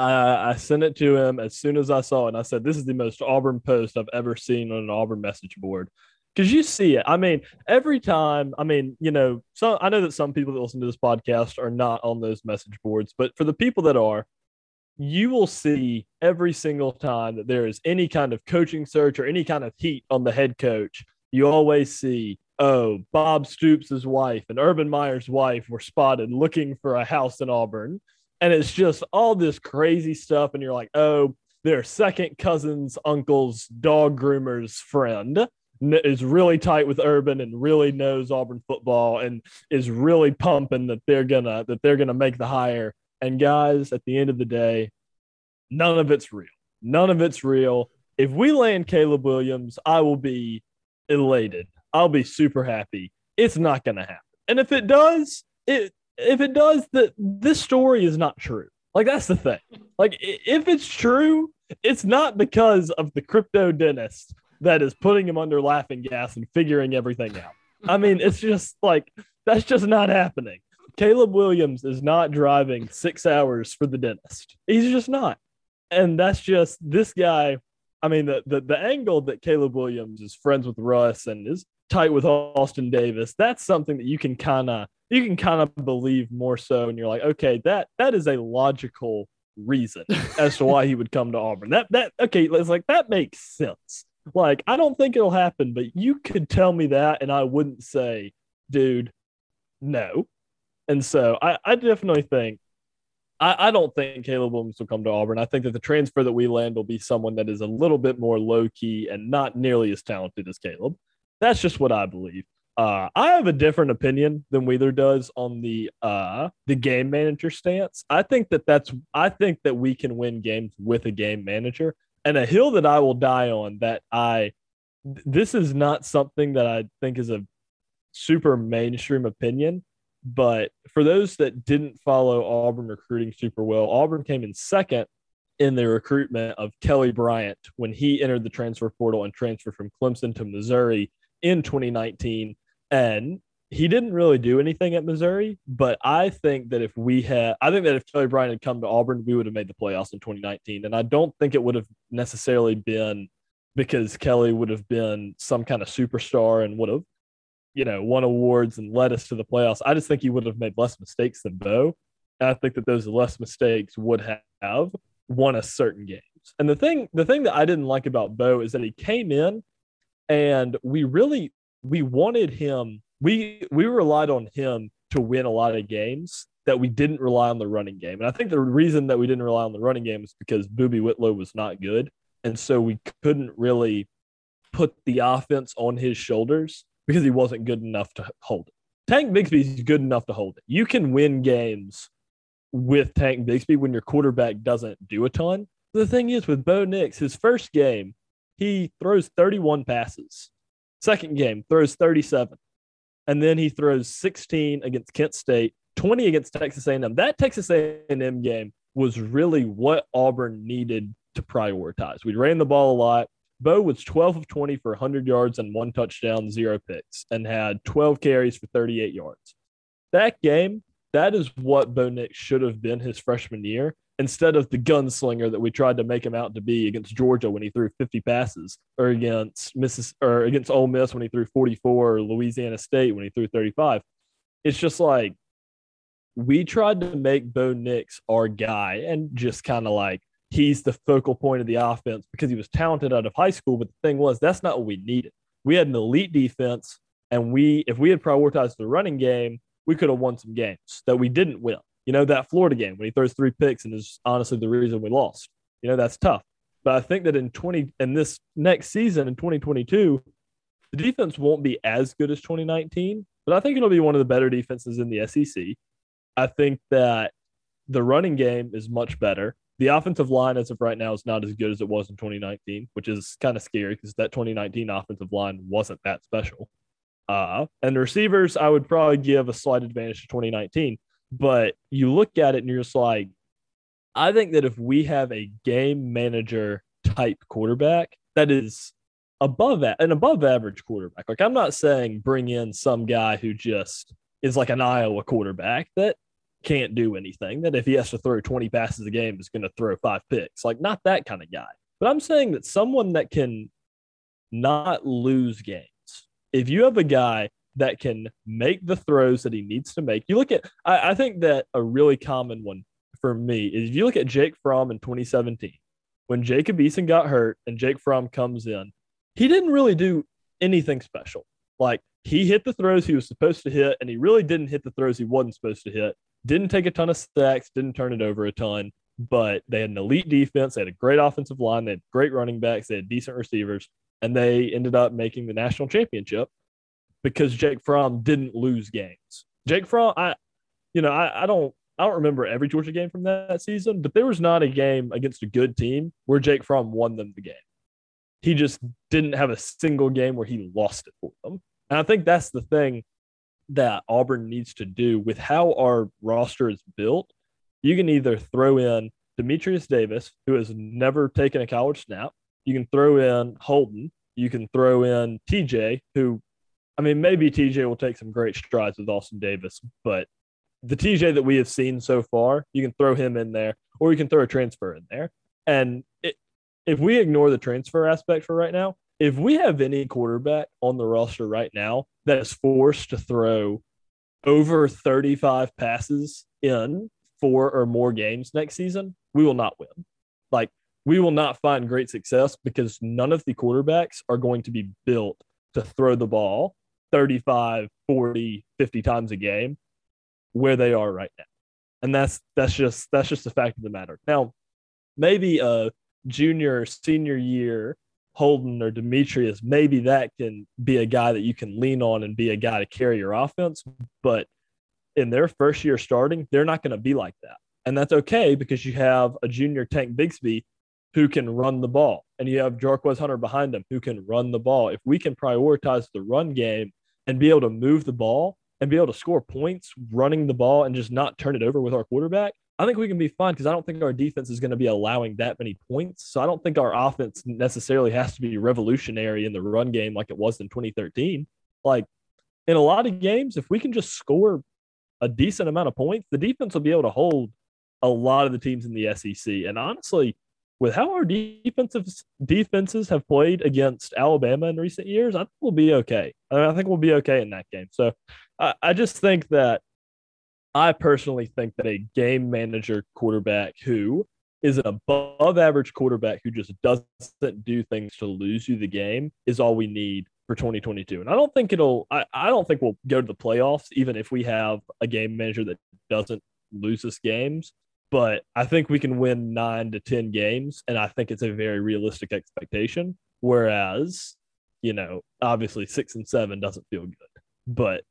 I, I sent it to him as soon as I saw it. I said, This is the most Auburn post I've ever seen on an Auburn message board. Because you see it. I mean, every time, I mean, you know, so I know that some people that listen to this podcast are not on those message boards, but for the people that are, you will see every single time that there is any kind of coaching search or any kind of heat on the head coach, you always see, oh, Bob Stoops' wife and Urban Meyer's wife were spotted looking for a house in Auburn and it's just all this crazy stuff and you're like oh their second cousin's uncle's dog groomer's friend is really tight with urban and really knows auburn football and is really pumping that they're gonna that they're gonna make the hire. And guys at the end of the day none of it's real. None of it's real. If we land caleb williams i will be elated. I'll be super happy. It's not gonna happen. And if it does it if it does, that this story is not true. Like that's the thing. Like if it's true, it's not because of the crypto dentist that is putting him under laughing gas and figuring everything out. I mean, it's just like That's just not happening. Caleb Williams is not driving six hours for the dentist. He's just not. And that's just this guy. I mean, the, the, the angle that Caleb Williams is friends with Russ and is tight with Austin Davis, that's something that you can kind of you can kind of believe more so. And you're like, okay, that that is a logical reason as to why he would come to Auburn. That that okay, it's like that makes sense. Like, I don't think it'll happen, but you could tell me that, and I wouldn't say, dude, no. And so I, I definitely think I, I don't think Caleb Williams will come to Auburn. I think that the transfer that we land will be someone that is a little bit more low key and not nearly as talented as Caleb. That's just what I believe. Uh, I have a different opinion than Wheeler does on the uh, the game manager stance. I think that that's I think that we can win games with a game manager and a hill that I will die on that I this is not something that I think is a super mainstream opinion, but for those that didn't follow Auburn recruiting super well, Auburn came in second in the recruitment of Kelly Bryant when he entered the transfer portal and transferred from Clemson to Missouri in 2019. And he didn't really do anything at Missouri, but I think that if we had, I think that if Kelly Bryant had come to Auburn, we would have made the playoffs in 2019. And I don't think it would have necessarily been because Kelly would have been some kind of superstar and would have, you know, won awards and led us to the playoffs. I just think he would have made less mistakes than Bo. And I think that those less mistakes would have won us certain games. And the thing, the thing that I didn't like about Bo is that he came in and we really we wanted him we we relied on him to win a lot of games that we didn't rely on the running game. And I think the reason that we didn't rely on the running game is because Boobee Whitlow was not good. And so we couldn't really put the offense on his shoulders because he wasn't good enough to hold it. Tank Bigsby's good enough to hold it. You can win games with Tank Bigsby when your quarterback doesn't do a ton. The thing is with Bo Nix, his first game, he throws 31 passes. Second game, throws 37 and then he throws 16 against Kent State, 20 against Texas A&M. That Texas A&M game was really what Auburn needed to prioritize. We ran the ball a lot. Bo was 12 of 20 for 100 yards and one touchdown, zero picks, and had 12 carries for 38 yards. That game, that is what Bo Nix should have been his freshman year instead of the gunslinger that we tried to make him out to be against Georgia when he threw 50 passes, or against Mrs. or against Ole Miss when he threw 44, or Louisiana State when he threw 35. It's just like we tried to make Bo Nix our guy and just kind of like he's the focal point of the offense because he was talented out of high school. But the thing was, that's not what we needed. We had an elite defense, and we if we had prioritized the running game, we could have won some games that we didn't win. You know, that Florida game when he throws three picks and is honestly the reason we lost. You know, that's tough. But I think that in 20 in this next season in 2022, the defense won't be as good as 2019, but I think it'll be one of the better defenses in the SEC. I think that the running game is much better. The offensive line, as of right now, is not as good as it was in 2019, which is kind of scary because that 2019 offensive line wasn't that special. Uh, and the receivers, I would probably give a slight advantage to 2019. But you look at it and you're just like, I think that if we have a game manager type quarterback that is above that an above average quarterback, like I'm not saying bring in some guy who just is like an Iowa quarterback that can't do anything, that if he has to throw 20 passes a game is going to throw five picks, like not that kind of guy. But I'm saying that someone that can not lose games. If you have a guy that can make the throws that he needs to make. You look at, I, I think that a really common one for me is if you look at Jake Fromm in 2017, when Jacob Eason got hurt and Jake Fromm comes in, he didn't really do anything special. Like he hit the throws he was supposed to hit, and he really didn't hit the throws he wasn't supposed to hit. Didn't take a ton of sacks, didn't turn it over a ton, but they had an elite defense. They had a great offensive line. They had great running backs. They had decent receivers, and they ended up making the national championship because Jake Fromm didn't lose games. Jake Fromm, I, you know, I, I don't, I don't remember every Georgia game from that season, but there was not a game against a good team where Jake Fromm won them the game. He just didn't have a single game where he lost it for them. And I think that's the thing that Auburn needs to do with how our roster is built. You can either throw in Demetrius Davis, who has never taken a college snap. You can throw in Holden. You can throw in TJ, who I mean, maybe TJ will take some great strides with Austin Davis, but the TJ that we have seen so far, you can throw him in there, or you can throw a transfer in there. And it, if we ignore the transfer aspect for right now, if we have any quarterback on the roster right now that is forced to throw over 35 passes in four or more games next season, we will not win. Like, we will not find great success because none of the quarterbacks are going to be built to throw the ball 35, 40, 50 times a game where they are right now. And that's that's just that's just the fact of the matter. Now, maybe a junior or senior year Holden or Demetrius, maybe that can be a guy that you can lean on and be a guy to carry your offense. But in their first year starting, they're not going to be like that. And that's okay because you have a junior Tank Bigsby who can run the ball, and you have Jarquez Hunter behind him who can run the ball. If we can prioritize the run game and be able to move the ball and be able to score points running the ball and just not turn it over with our quarterback, I think we can be fine because I don't think our defense is going to be allowing that many points. So I don't think our offense necessarily has to be revolutionary in the run game like it was in 2013. Like in a lot of games, if we can just score a decent amount of points, the defense will be able to hold a lot of the teams in the SEC. And honestly, with how our defensive defenses have played against Alabama in recent years, I think we'll be okay. I, mean, I think we'll be okay in that game. So I, I just think that I personally think that a game manager quarterback who is an above average quarterback who just doesn't do things to lose you the game is all we need for 2022. And I don't think it'll, I, I don't think we'll go to the playoffs, even if we have a game manager that doesn't lose us games. But I think we can win nine to 10 games. And I think it's a very realistic expectation. Whereas, you know, obviously six and seven doesn't feel good. But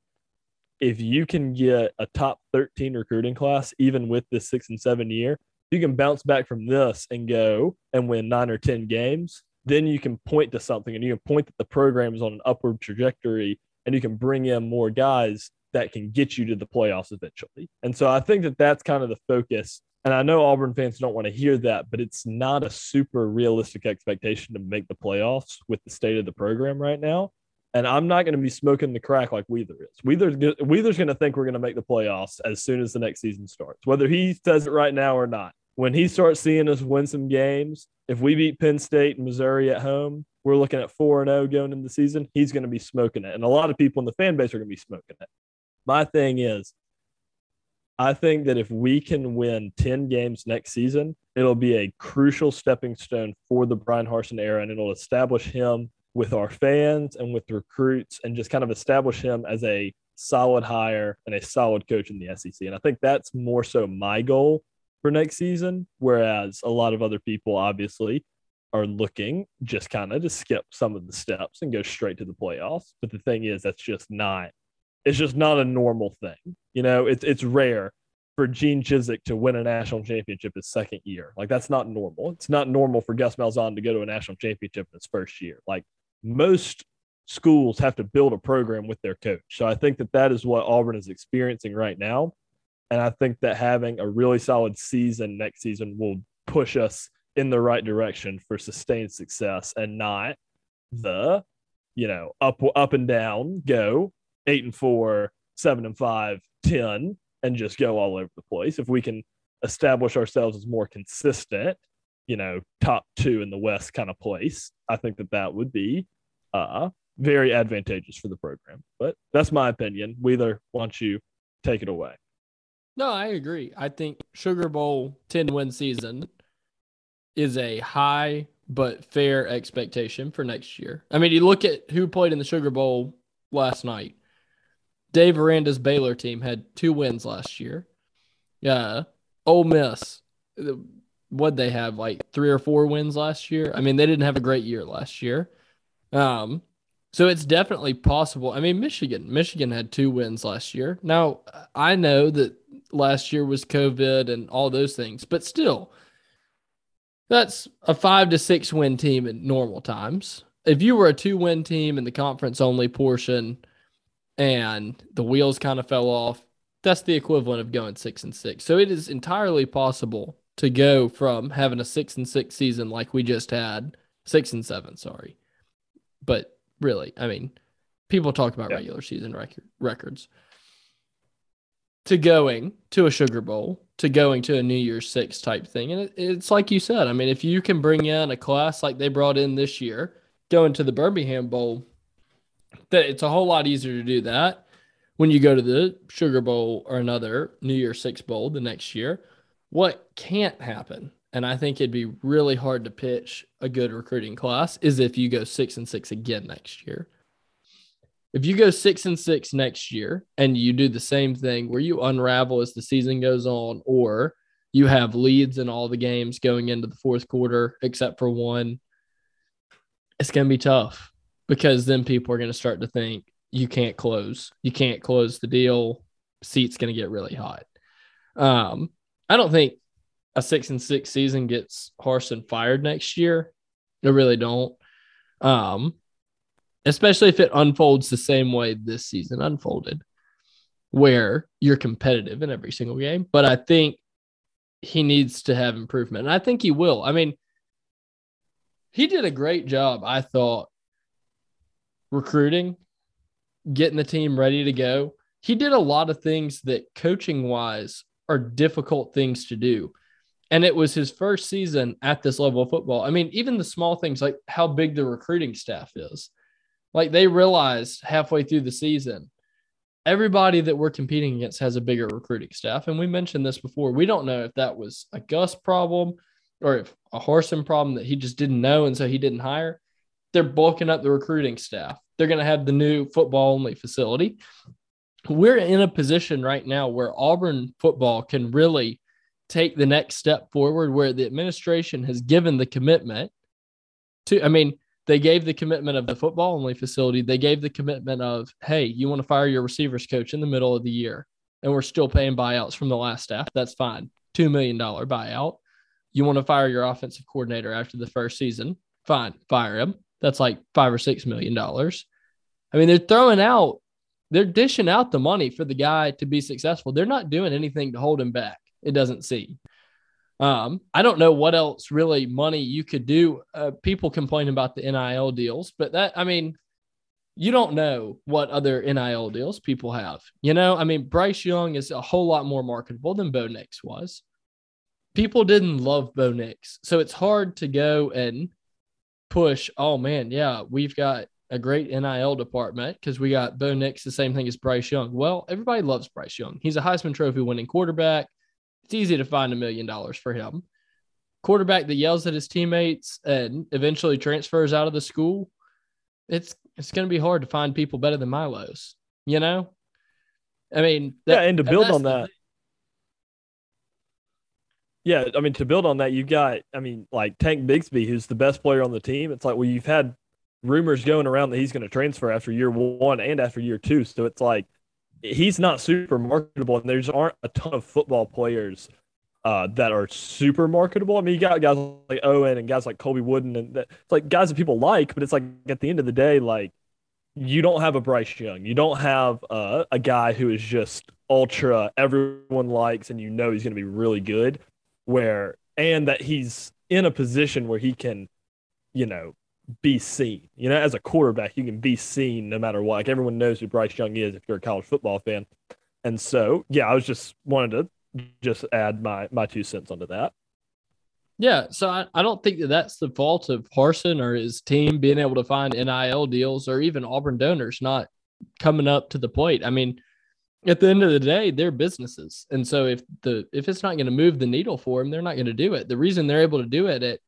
if you can get a top 13 recruiting class, even with this six and seven year, you can bounce back from this and go and win nine or 10 games. Then you can point to something and you can point that the program is on an upward trajectory and you can bring in more guys that can get you to the playoffs eventually. And so I think that that's kind of the focus. And I know Auburn fans don't want to hear that, but it's not a super realistic expectation to make the playoffs with the state of the program right now. And I'm not going to be smoking the crack like Wheeler is. Wheeler's, Wheeler's going to think we're going to make the playoffs as soon as the next season starts, whether he says it right now or not. When he starts seeing us win some games, if we beat Penn State and Missouri at home, we're looking at 4 0 going into the season. He's going to be smoking it. And a lot of people in the fan base are going to be smoking it. My thing is, I think that if we can win 10 games next season, it'll be a crucial stepping stone for the Bryan Harsin era and it'll establish him with our fans and with recruits and just kind of establish him as a solid hire and a solid coach in the SEC. And I think that's more so my goal for next season. Whereas a lot of other people obviously are looking just kind of to skip some of the steps and go straight to the playoffs. But the thing is, that's just not, it's just not a normal thing. You know, it's, it's rare for Gene Chizik to win a national championship his second year. Like that's not normal. It's not normal for Gus Malzahn to go to a national championship in his first year. Like most schools have to build a program with their coach. So I think that that is what Auburn is experiencing right now. And I think that having a really solid season next season will push us in the right direction for sustained success and not the, you know, up up and down, go eight and four, seven and five, ten, and just go all over the place. If we can establish ourselves as more consistent you know, top two in the West kind of place, I think that that would be uh, very advantageous for the program. But that's my opinion. Wheeler, why don't you take it away? No, I agree. I think Sugar Bowl 10 win season is a high but fair expectation for next year. I mean, you look at who played in the Sugar Bowl last night. Dave Aranda's Baylor team had two wins last year. Yeah. Ole Miss, what they have like three or four wins last year. I mean, they didn't have a great year last year. Um, so it's definitely possible. I mean, Michigan, Michigan had two wins last year. Now, I know that last year was COVID and all those things, but still, that's a five to six win team in normal times. If you were a two win team in the conference only portion and the wheels kind of fell off, that's the equivalent of going six and six. So it is entirely possible to go from having a six and six season like we just had, six and seven, sorry. But really, I mean, people talk about Yeah. regular season record, records to going to a Sugar Bowl, to going to a New Year's Six type thing. And it, it's like you said, I mean, if you can bring in a class like they brought in this year, going to the Birmingham Bowl, that it's a whole lot easier to do that when you go to the Sugar Bowl or another New Year's Six Bowl the next year. What can't happen, and I think it'd be really hard to pitch a good recruiting class, is if you go six and six again next year if you go six and six next year and you do the same thing where you unravel as the season goes on, or you have leads in all the games going into the fourth quarter, except for one, it's going to be tough because then people are going to start to think you can't close. You can't close the deal. Seat's going to get really hot. Um, I don't think a six and six season gets Harsin fired next year. I really don't. Um, especially if it unfolds the same way this season unfolded, where you're competitive in every single game. But I think he needs to have improvement. And I think he will. I mean, he did a great job, I thought, recruiting, getting the team ready to go. He did a lot of things that coaching wise are difficult things to do. And it was his first season at this level of football. I mean, even the small things like how big the recruiting staff is. Like they realized halfway through the season, everybody that we're competing against has a bigger recruiting staff. And we mentioned this before. We don't know if that was a Gus problem or if a Harsin problem that he just didn't know and so he didn't hire. They're bulking up the recruiting staff. They're going to have the new football only facility. We're in a position right now where Auburn football can really take the next step forward where the administration has given the commitment to, I mean, they gave the commitment of the football only facility. They gave the commitment of, hey, you want to fire your receivers coach in the middle of the year, and we're still paying buyouts from the last staff. That's fine. $2 million buyout. You want to fire your offensive coordinator after the first season? Fine, fire him. That's like five or six million dollars. I mean, they're throwing out, they're dishing out the money for the guy to be successful. They're not doing anything to hold him back. It doesn't seem. Um, I don't know what else really money you could do. Uh, people complain about the NIL deals, but that, I mean, you don't know what other NIL deals people have. You know, I mean, Bryce Young is a whole lot more marketable than Bo Nix was. People didn't love Bo Nix. So it's hard to go and push, oh man, yeah, we've got a great NIL department because we got Bo Nix, the same thing as Bryce Young. Well, everybody loves Bryce Young. He's a Heisman Trophy winning quarterback. It's easy to find a million dollars for him. Quarterback that yells at his teammates and eventually transfers out of the school. It's it's going to be hard to find people better than Milo's. You know, I mean, yeah, and to build on that, yeah, I mean, to build on that, you've got, I mean, like Tank Bigsby, who's the best player on the team. It's like, well, you've had rumors going around that he's going to transfer after year one and after year two. So it's like he's not super marketable, and there's aren't a ton of football players uh, that are super marketable. I mean, you got guys like Owen and guys like Colby Wooden, and that, it's like guys that people like, but it's like at the end of the day, like you don't have a Bryce Young, you don't have uh, a guy who is just ultra everyone likes, and you know he's going to be really good. Where and that he's in a position where he can, you know, be seen. You know, as a quarterback, you can be seen no matter what. Like everyone knows who Bryce Young is if you're a college football fan. And so, yeah, I was just wanted to just add my my two cents onto that. Yeah, so I, I don't think that that's the fault of Harsin or his team being able to find NIL deals or even Auburn donors not coming up to the plate. I mean, at the end of the day, they're businesses, and so if the if it's not going to move the needle for them, they're not going to do it. The reason they're able to do it at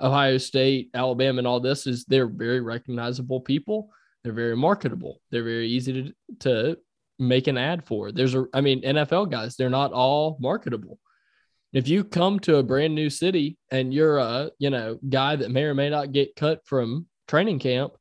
Ohio State, Alabama, and all this is they're very recognizable people. They're very marketable. They're very easy to to make an ad for. There's a, I mean, NFL guys, they're not all marketable. If you come to a brand new city and you're a, you know, guy that may or may not get cut from training camp,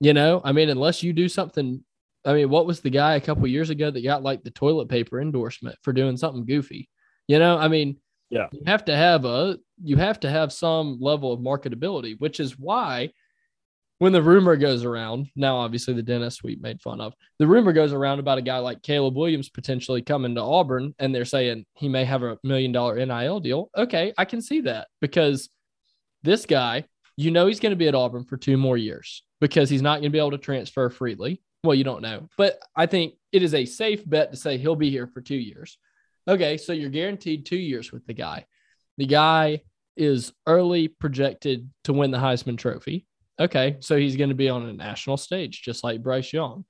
you know, I mean, unless you do something. I mean, what was the guy a couple years ago that got like the toilet paper endorsement for doing something goofy? You know, I mean, Yeah. you have to have a you have to have some level of marketability, which is why when the rumor goes around, now obviously the dentist we made fun of, the rumor goes around about a guy like Caleb Williams potentially coming to Auburn, and they're saying he may have a million dollar NIL deal. Okay, I can see that because this guy, you know, he's going to be at Auburn for two more years because he's not going to be able to transfer freely. Well, you don't know, but I think it is a safe bet to say he'll be here for two years. Okay, so you're guaranteed two years with the guy. The guy is early projected to win the Heisman Trophy. Okay, so he's going to be on a national stage, just like Bryce Young.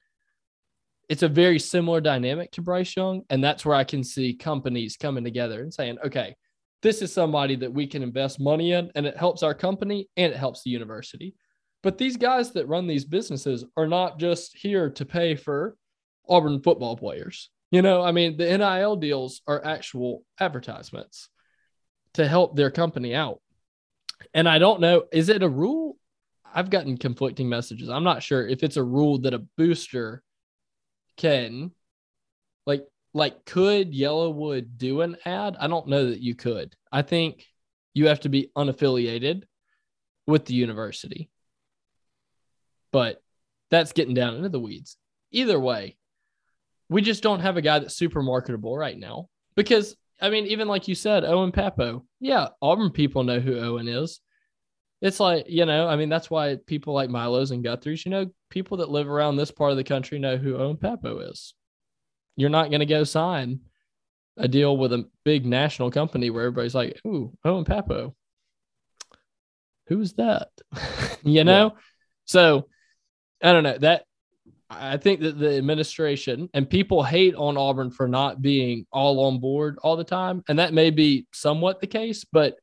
It's a very similar dynamic to Bryce Young. And that's where I can see companies coming together and saying, okay, this is somebody that we can invest money in, and it helps our company and it helps the university. But these guys that run these businesses are not just here to pay for Auburn football players. You know, I mean, the NIL deals are actual advertisements to help their company out. And I don't know, is it a rule? I've gotten conflicting messages. I'm not sure if it's a rule that a booster can like like could YellaWood do an ad? I don't know that you could. I think you have to be unaffiliated with the university. But that's getting down into the weeds. Either way, we just don't have a guy that's super marketable right now because I mean, even like you said, Owen Pappoe. Yeah, Auburn people know who Owen is. It's like, you know, I mean, that's why people like Milo's and Guthrie's, you know, people that live around this part of the country know who Owen Pappoe is. You're not going to go sign a deal with a big national company where everybody's like, ooh, Owen Pappoe. Who's that? you know? Yeah. So I don't know. That I think that the administration and people hate on Auburn for not being all on board all the time. And that may be somewhat the case, but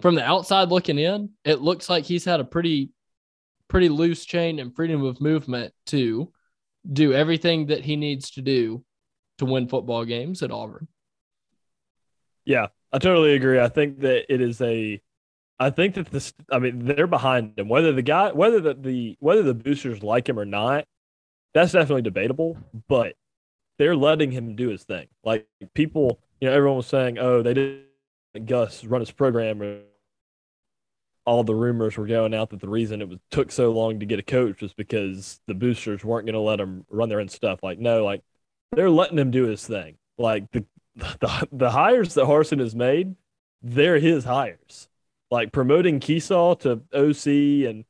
from the outside looking in, it looks like he's had a pretty, pretty loose chain and freedom of movement to do everything that he needs to do to win football games at Auburn. Yeah, I totally agree. I think that it is a I think that this I mean they're behind him. Whether the guy whether the, the whether the boosters like him or not, that's definitely debatable, but they're letting him do his thing. Like people, you know, everyone was saying, "Oh, they didn't Gus run his program." Or all the rumors were going out that the reason it was took so long to get a coach was because the boosters weren't going to let him run their own stuff. Like, no, like they're letting him do his thing. Like the the, the hires that Harsin has made, they're his hires. Like promoting Kiesau to OC and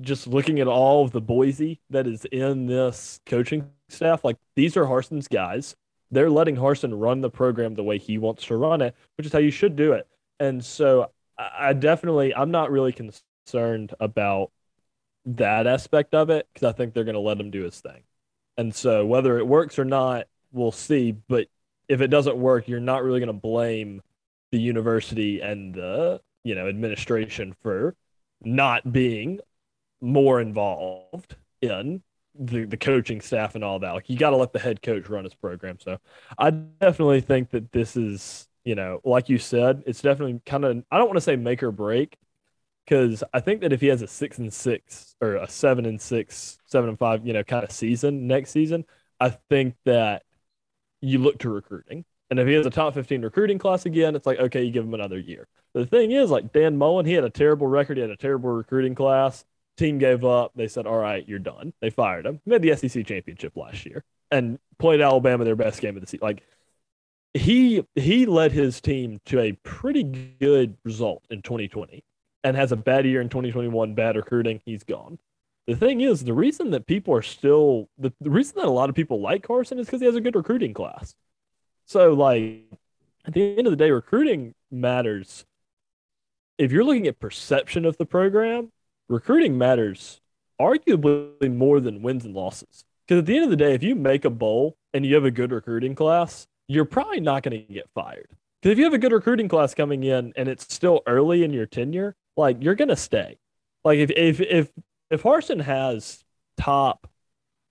just looking at all of the Boise that is in this coaching staff, like these are Harsin's guys. They're letting Harsin run the program the way he wants to run it, which is how you should do it. And so I definitely, I'm not really concerned about that aspect of it because I think they're going to let him do his thing. And so whether it works or not, we'll see. But if it doesn't work, you're not really going to blame the university and the you know administration for not being more involved in the, the coaching staff and all that. Like you got to let the head coach run his program. So I definitely think that this is, you know, like you said, it's definitely kind of I don't want to say make or break because I think that if he has a six and six or a seven and six, seven and five, you know, kind of season next season, I think that you look to recruiting. And if he has a top 15 recruiting class again, it's like, okay, you give him another year. The thing is, like Dan Mullen, he had a terrible record. He had a terrible recruiting class. Team gave up. They said, all right, you're done. They fired him. Made the SEC championship last year and played Alabama their best game of the season. Like he he led his team to a pretty good result in 2020 and has a bad year in 2021, bad recruiting. He's gone. The thing is, the reason that people are still the, the reason that a lot of people like Harsin is because he has a good recruiting class. So like at the end of the day, recruiting matters. If you're looking at perception of the program, recruiting matters arguably more than wins and losses. Because at the end of the day, if you make a bowl and you have a good recruiting class, you're probably not going to get fired. Because if you have a good recruiting class coming in and it's still early in your tenure, like you're going to stay. Like if if if if Harsin has top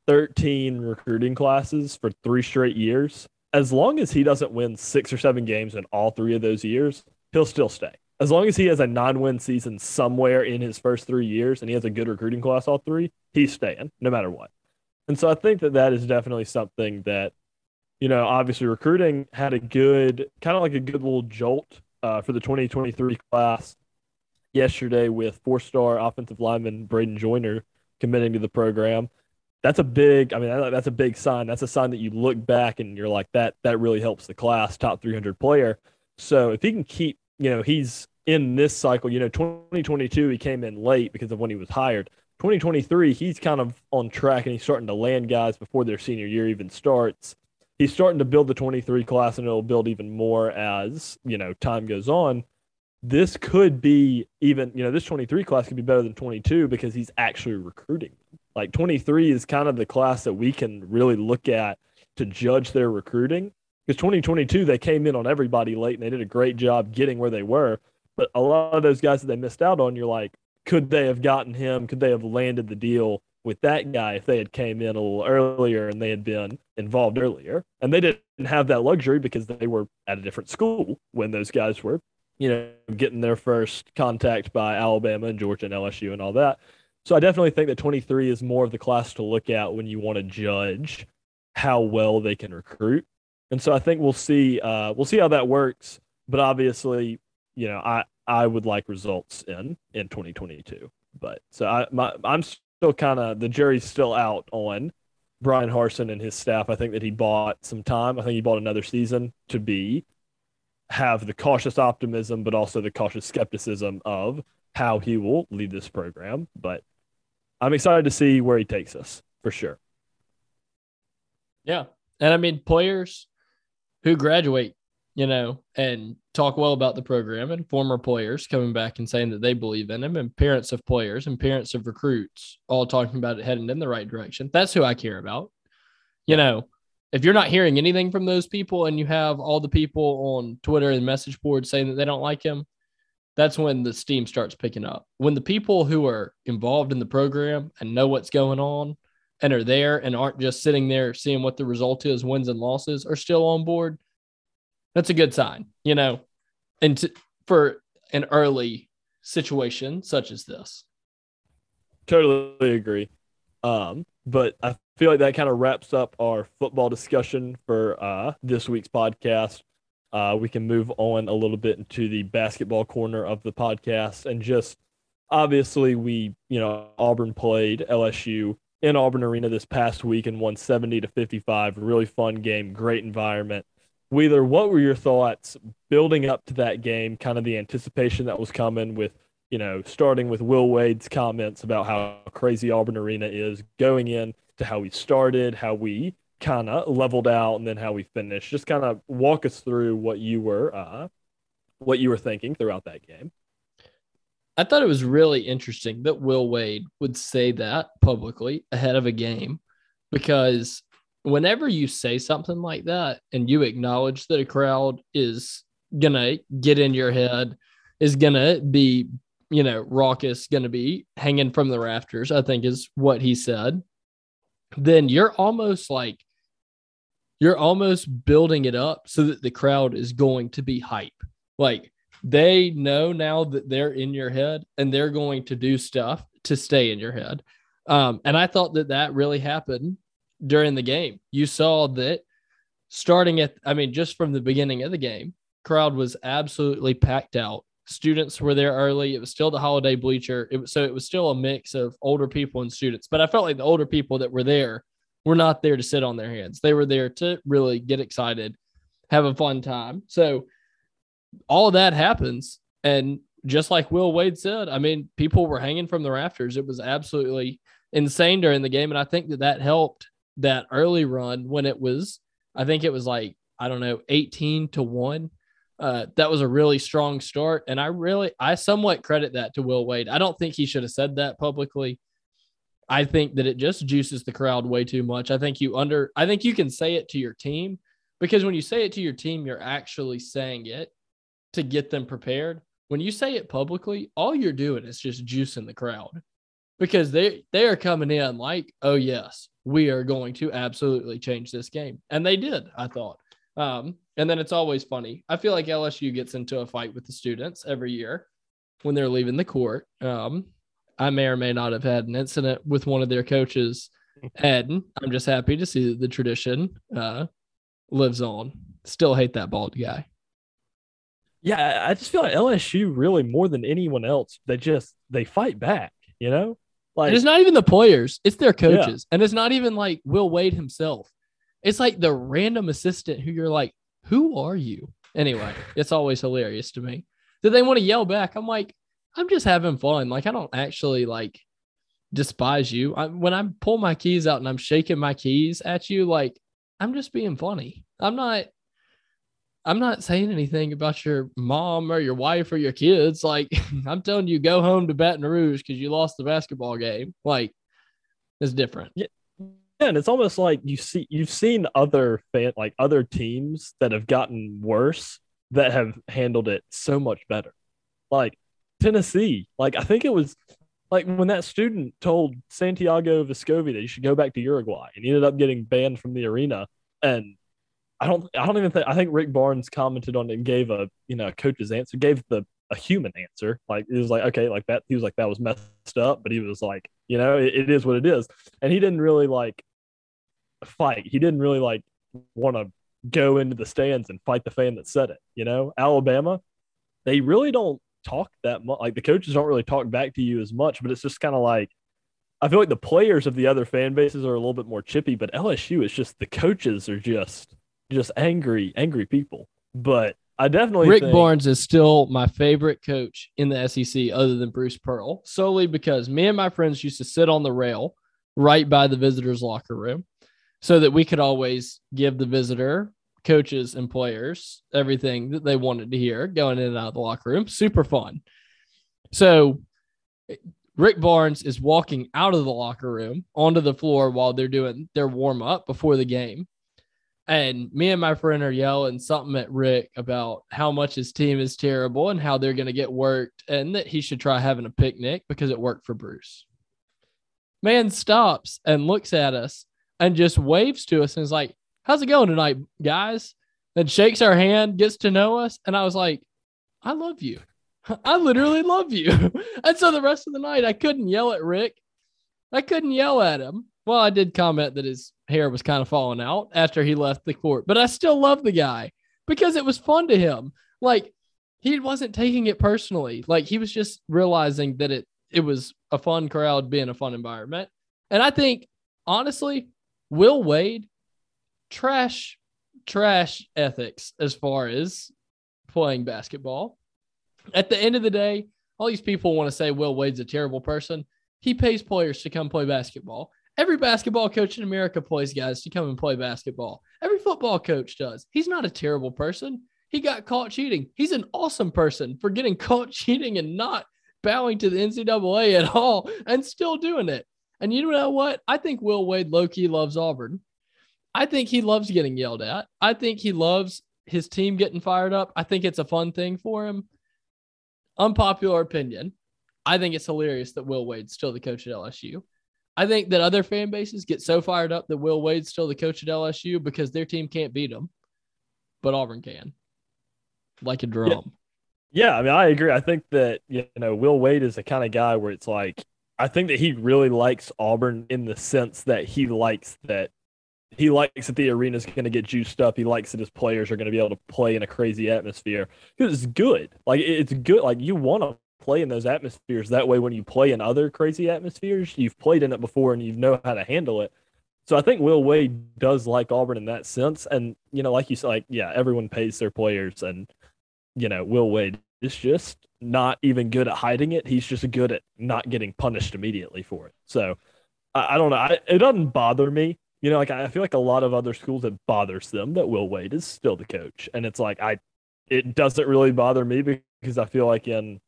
13 recruiting classes for three straight years, as long as he doesn't win six or seven games in all three of those years, he'll still stay. As long as he has a non win season somewhere in his first three years and he has a good recruiting class all three, he's staying no matter what. And so I think that that is definitely something that, you know, obviously recruiting had a good, kind of like a good little jolt uh, for the 2023 class yesterday with four star offensive lineman Braden Joyner committing to the program that's a big i mean that's a big sign that's a sign that you look back and you're like that that really helps the class top 300 player so if he can keep you know he's in this cycle you know 2022 he came in late because of when he was hired 2023, he's kind of on track and he's starting to land guys before their senior year even starts. He's starting to build the 23 class and it'll build even more as, you know, time goes on. This could be even, you know, this 23 class could be better than 22 because he's actually recruiting. Like 23 is kind of the class that we can really look at to judge their recruiting. Because 2022, they came in on everybody late and they did a great job getting where they were. But a lot of those guys that they missed out on, you're like, could they have gotten him? Could they have landed the deal with that guy if they had came in a little earlier and they had been involved earlier? And they didn't have that luxury because they were at a different school when those guys were, you know, getting their first contact by Alabama and Georgia and LSU and all that. So I definitely think that 23 is more of the class to look at when you want to judge how well they can recruit. And so I think we'll see uh, we'll see how that works. But obviously, you know, I I would like results in in 2022. But so I my I'm still kind of the jury's still out on Bryan Harsin and his staff. I think that he bought some time. I think he bought another season to be have the cautious optimism, but also the cautious skepticism of how he will lead this program. But I'm excited to see where he takes us for sure. Yeah. And I mean, players who graduate you know, and talk well about the program and former players coming back and saying that they believe in him and parents of players and parents of recruits all talking about it heading in the right direction. That's who I care about. You know, if you're not hearing anything from those people and you have all the people on Twitter and message boards saying that they don't like him, that's when the steam starts picking up. When the people who are involved in the program and know what's going on and are there and aren't just sitting there seeing what the result is, wins and losses, are still on board, that's a good sign, you know, and to, for an early situation such as this. Totally agree. Um, but I feel like that kind of wraps up our football discussion for uh, this week's podcast. Uh, we can move on a little bit into the basketball corner of the podcast and just obviously we, you know, Auburn played LSU in Auburn Arena this past week and won 70 to 55. Really fun game, great environment. Wheeler, what were your thoughts building up to that game? Kind of the anticipation that was coming with, you know, starting with Will Wade's comments about how crazy Auburn Arena is, going in to how we started, how we kind of leveled out, and then how we finished. Just kind of walk us through what you were, uh, what you were thinking throughout that game. I thought it was really interesting that Will Wade would say that publicly ahead of a game because whenever you say something like that and you acknowledge that a crowd is gonna get in your head, is gonna be, you know, raucous, gonna be hanging from the rafters, I think is what he said, then you're almost like you're almost building it up so that the crowd is going to be hype. Like they know now that they're in your head and they're going to do stuff to stay in your head. Um, and I thought that that really happened during the game. You saw that starting at, I mean, just from the beginning of the game, crowd was absolutely packed out. Students were there early. It was still the holiday bleacher. It was, so it was still a mix of older people and students. But I felt like the older people that were there were not there to sit on their hands. They were there to really get excited, have a fun time. So all that happens. And just like Will Wade said, I mean, people were hanging from the rafters. It was absolutely insane during the game. And I think that that helped that early run when it was, I think it was like, I don't know, 18 to 1. Uh, that was a really strong start. And I really, I somewhat credit that to Will Wade. I don't think he should have said that publicly. I think that it just juices the crowd way too much. I think you under, I think you can say it to your team because when you say it to your team, you're actually saying it to get them prepared. When you say it publicly, all you're doing is just juicing the crowd because they they are coming in like, oh yes, we are going to absolutely change this game. And they did, I thought. Um, and then it's always funny. I feel like LSU gets into a fight with the students every year when they're leaving the court. Um, I may or may not have had an incident with one of their coaches, Ed. I'm just happy to see that the tradition uh, lives on. Still hate that bald guy. Yeah, I just feel like LSU really more than anyone else, they just they fight back, you know? Like, it's not even the players, it's their coaches. Yeah. And it's not even like Will Wade himself. It's like the random assistant who you're like, who are you? Anyway, it's always hilarious to me. Do they want to yell back? I'm like, I'm just having fun. Like, I don't actually like, despise you. I, when I pull my keys out and I'm shaking my keys at you, like I'm just being funny. I'm not. I'm not saying anything about your mom or your wife or your kids. Like I'm telling you, go home to Baton Rouge because you lost the basketball game. Like it's different. Yeah. Yeah, and it's almost like you see you've seen other fan like other teams that have gotten worse that have handled it so much better. Like Tennessee, like I think it was like when that student told Santiago Vescovi that he should go back to Uruguay and he ended up getting banned from the arena. And I don't I don't even think I think Rick Barnes commented on it and gave a you know coach's answer, gave the a human answer. Like it was like, okay, like that he was like that was messed up, but he was like, you know, it, it is what it is. And he didn't really like fight. He didn't really like want to go into the stands and fight the fan that said it. You know, Alabama, they really don't talk that much. Like the coaches don't really talk back to you as much, but it's just kind of like I feel like the players of the other fan bases are a little bit more chippy, but LSU is just the coaches are just just angry, angry people. But I definitely Rick think, Barnes is still my favorite coach in the SEC other than Bruce Pearl, solely because me and my friends used to sit on the rail right by the visitors' locker room so that we could always give the visitor coaches and players everything that they wanted to hear going in and out of the locker room. Super fun. So Rick Barnes is walking out of the locker room onto the floor while they're doing their warm up before the game. And me and my friend are yelling something at Rick about how much his team is terrible and how they're going to get worked and that he should try having a picnic because it worked for Bruce. Man stops and looks at us and just waves to us and is like, How's it going tonight, guys? And shakes our hand, gets to know us. And I was like, I love you. I literally love you. and so the rest of the night, I couldn't yell at Rick. I couldn't yell at him. Well, I did comment that his hair was kind of falling out after he left the court, but I still love the guy because it was fun to him. Like he wasn't taking it personally. Like he was just realizing that it it was a fun crowd being a fun environment. And I think honestly, Will Wade trash trash ethics as far as playing basketball. At the end of the day, all these people want to say Will Wade's a terrible person. He pays players to come play basketball. Every basketball coach in America plays guys to come and play basketball. Every football coach does. He's not a terrible person. He got caught cheating. He's an awesome person for getting caught cheating and not bowing to the NCAA at all and still doing it. And you know what? I think Will Wade low key loves Auburn. I think he loves getting yelled at. I think he loves his team getting fired up. I think it's a fun thing for him. Unpopular opinion. I think it's hilarious that Will Wade's still the coach at LSU. I think that other fan bases get so fired up that Will Wade's still the coach at LSU because their team can't beat them, but Auburn can, like a drum. Yeah, I mean, I agree. I think that you know Will Wade is the kind of guy where it's like I think that he really likes Auburn in the sense that he likes that he likes that the arena is going to get juiced up. He likes that his players are going to be able to play in a crazy atmosphere it's good. Like it's good. Like you want to play in those atmospheres. That way, when you play in other crazy atmospheres, you've played in it before and you know how to handle it. So I think Will Wade does like Auburn in that sense. And you know, like you said, like yeah, everyone pays their players, and you know, Will Wade is just not even good at hiding it. He's just good at not getting punished immediately for it. So I, I don't know. I, it doesn't bother me you know, like I feel like a lot of other schools it bothers them that Will Wade is still the coach, and it's like I, it doesn't really bother me because I feel like in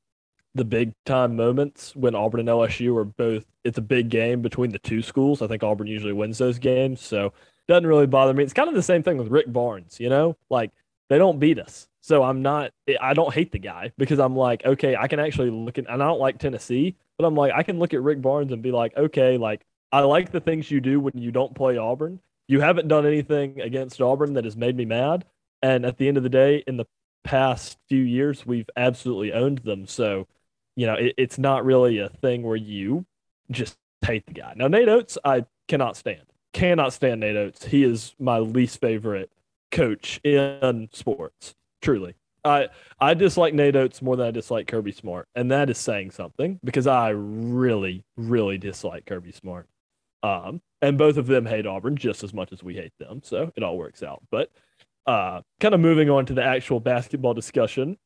the big time moments when Auburn and LSU are both, it's a big game between the two schools. I think Auburn usually wins those games, so it doesn't really bother me. It's kind of the same thing with Rick Barnes, you know, like they don't beat us. So I'm not, I don't hate the guy because I'm like, okay, I can actually look at, and I don't like Tennessee, but I'm like, I can look at Rick Barnes and be like, okay, like I like the things you do when you don't play Auburn. You haven't done anything against Auburn that has made me mad. And at the end of the day, in the past few years, we've absolutely owned them. So, you know, it, it's not really a thing where you just hate the guy. Now, Nate Oats, I cannot stand. Cannot stand Nate Oats. He is my least favorite coach in sports, truly. I I dislike Nate Oats more than I dislike Kirby Smart, and that is saying something because I really, really dislike Kirby Smart. Um, and both of them hate Auburn just as much as we hate them. So it all works out. But uh, kind of moving on to the actual basketball discussion.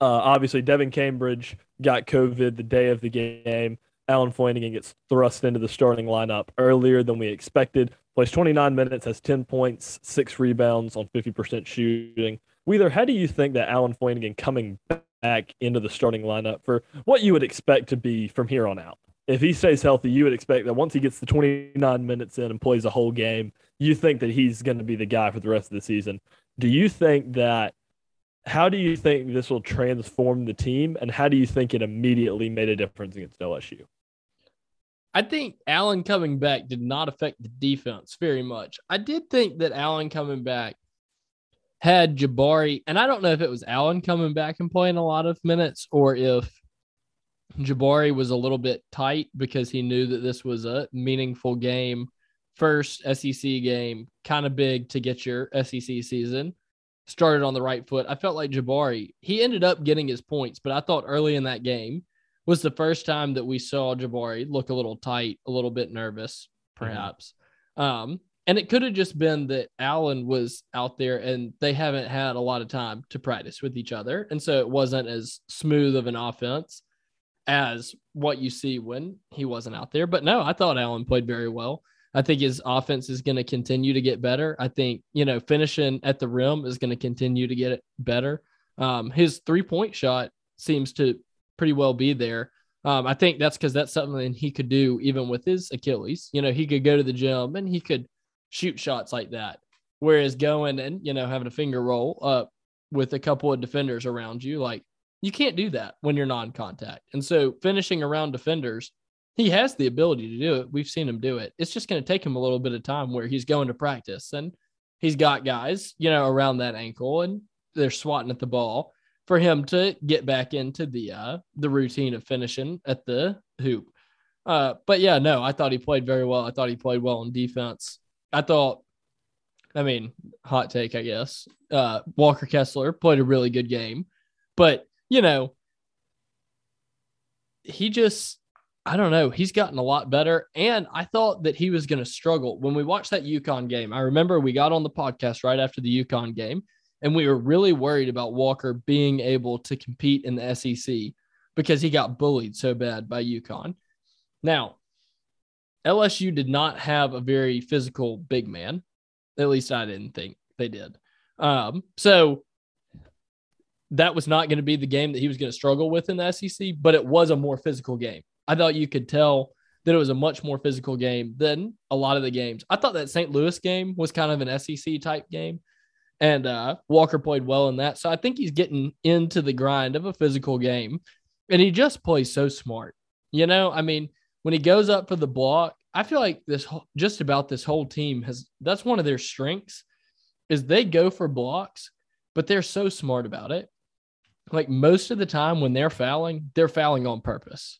Uh, obviously, Devin Cambridge got COVID the day of the game. Allen Flanigan gets thrust into the starting lineup earlier than we expected. Plays 29 minutes, has 10 points, six rebounds on 50% shooting. Wheeler, how do you think that Allen Flanigan coming back into the starting lineup for what you would expect to be from here on out? If he stays healthy, you would expect that once he gets the 29 minutes in and plays a whole game, you think that he's going to be the guy for the rest of the season. Do you think that? How do you think this will transform the team, and how do you think it immediately made a difference against LSU? I think Allen coming back did not affect the defense very much. I did think that Allen coming back had Jabari, and I don't know if it was Allen coming back and playing a lot of minutes or if Jabari was a little bit tight because he knew that this was a meaningful game, first SEC game, kind of big to get your SEC season started on the right foot. I felt like Jabari, he ended up getting his points, but I thought early in that game was the first time that we saw Jabari look a little tight, a little bit nervous, perhaps. Mm-hmm. Um, and it could have just been that Allen was out there and they haven't had a lot of time to practice with each other. And so it wasn't as smooth of an offense as what you see when he wasn't out there. But no, I thought Allen played very well. I think his offense is going to continue to get better. I think, you know, finishing at the rim is going to continue to get better. Um, his three point shot seems to pretty well be there. Um, I think that's because that's something he could do even with his Achilles. You know, he could go to the gym and he could shoot shots like that. Whereas going and, you know, having a finger roll up with a couple of defenders around you, like you can't do that when you're non contact. And so finishing around defenders, he has the ability to do it. We've seen him do it. It's just going to take him a little bit of time where he's going to practice and he's got guys, you know, around that ankle and they're swatting at the ball for him to get back into the uh the routine of finishing at the hoop. Uh but yeah, no, I thought he played very well. I thought he played well in defense. I thought I mean, hot take, I guess. Uh Walker Kessler played a really good game. But, you know, he just I don't know. He's gotten a lot better. And I thought that he was going to struggle when we watched that UConn game. I remember we got on the podcast right after the UConn game, and we were really worried about Walker being able to compete in the SEC because he got bullied so bad by UConn. Now, LSU did not have a very physical big man. At least I didn't think they did. Um, so that was not going to be the game that he was going to struggle with in the SEC, but it was a more physical game. I thought you could tell that it was a much more physical game than a lot of the games. I thought that St. Louis game was kind of an SEC type game, and uh, Walker played well in that. So I think he's getting into the grind of a physical game, and he just plays so smart. You know, I mean, when he goes up for the block, I feel like this just about this whole team has that's one of their strengths is they go for blocks, but they're so smart about it. Like most of the time when they're fouling, they're fouling on purpose.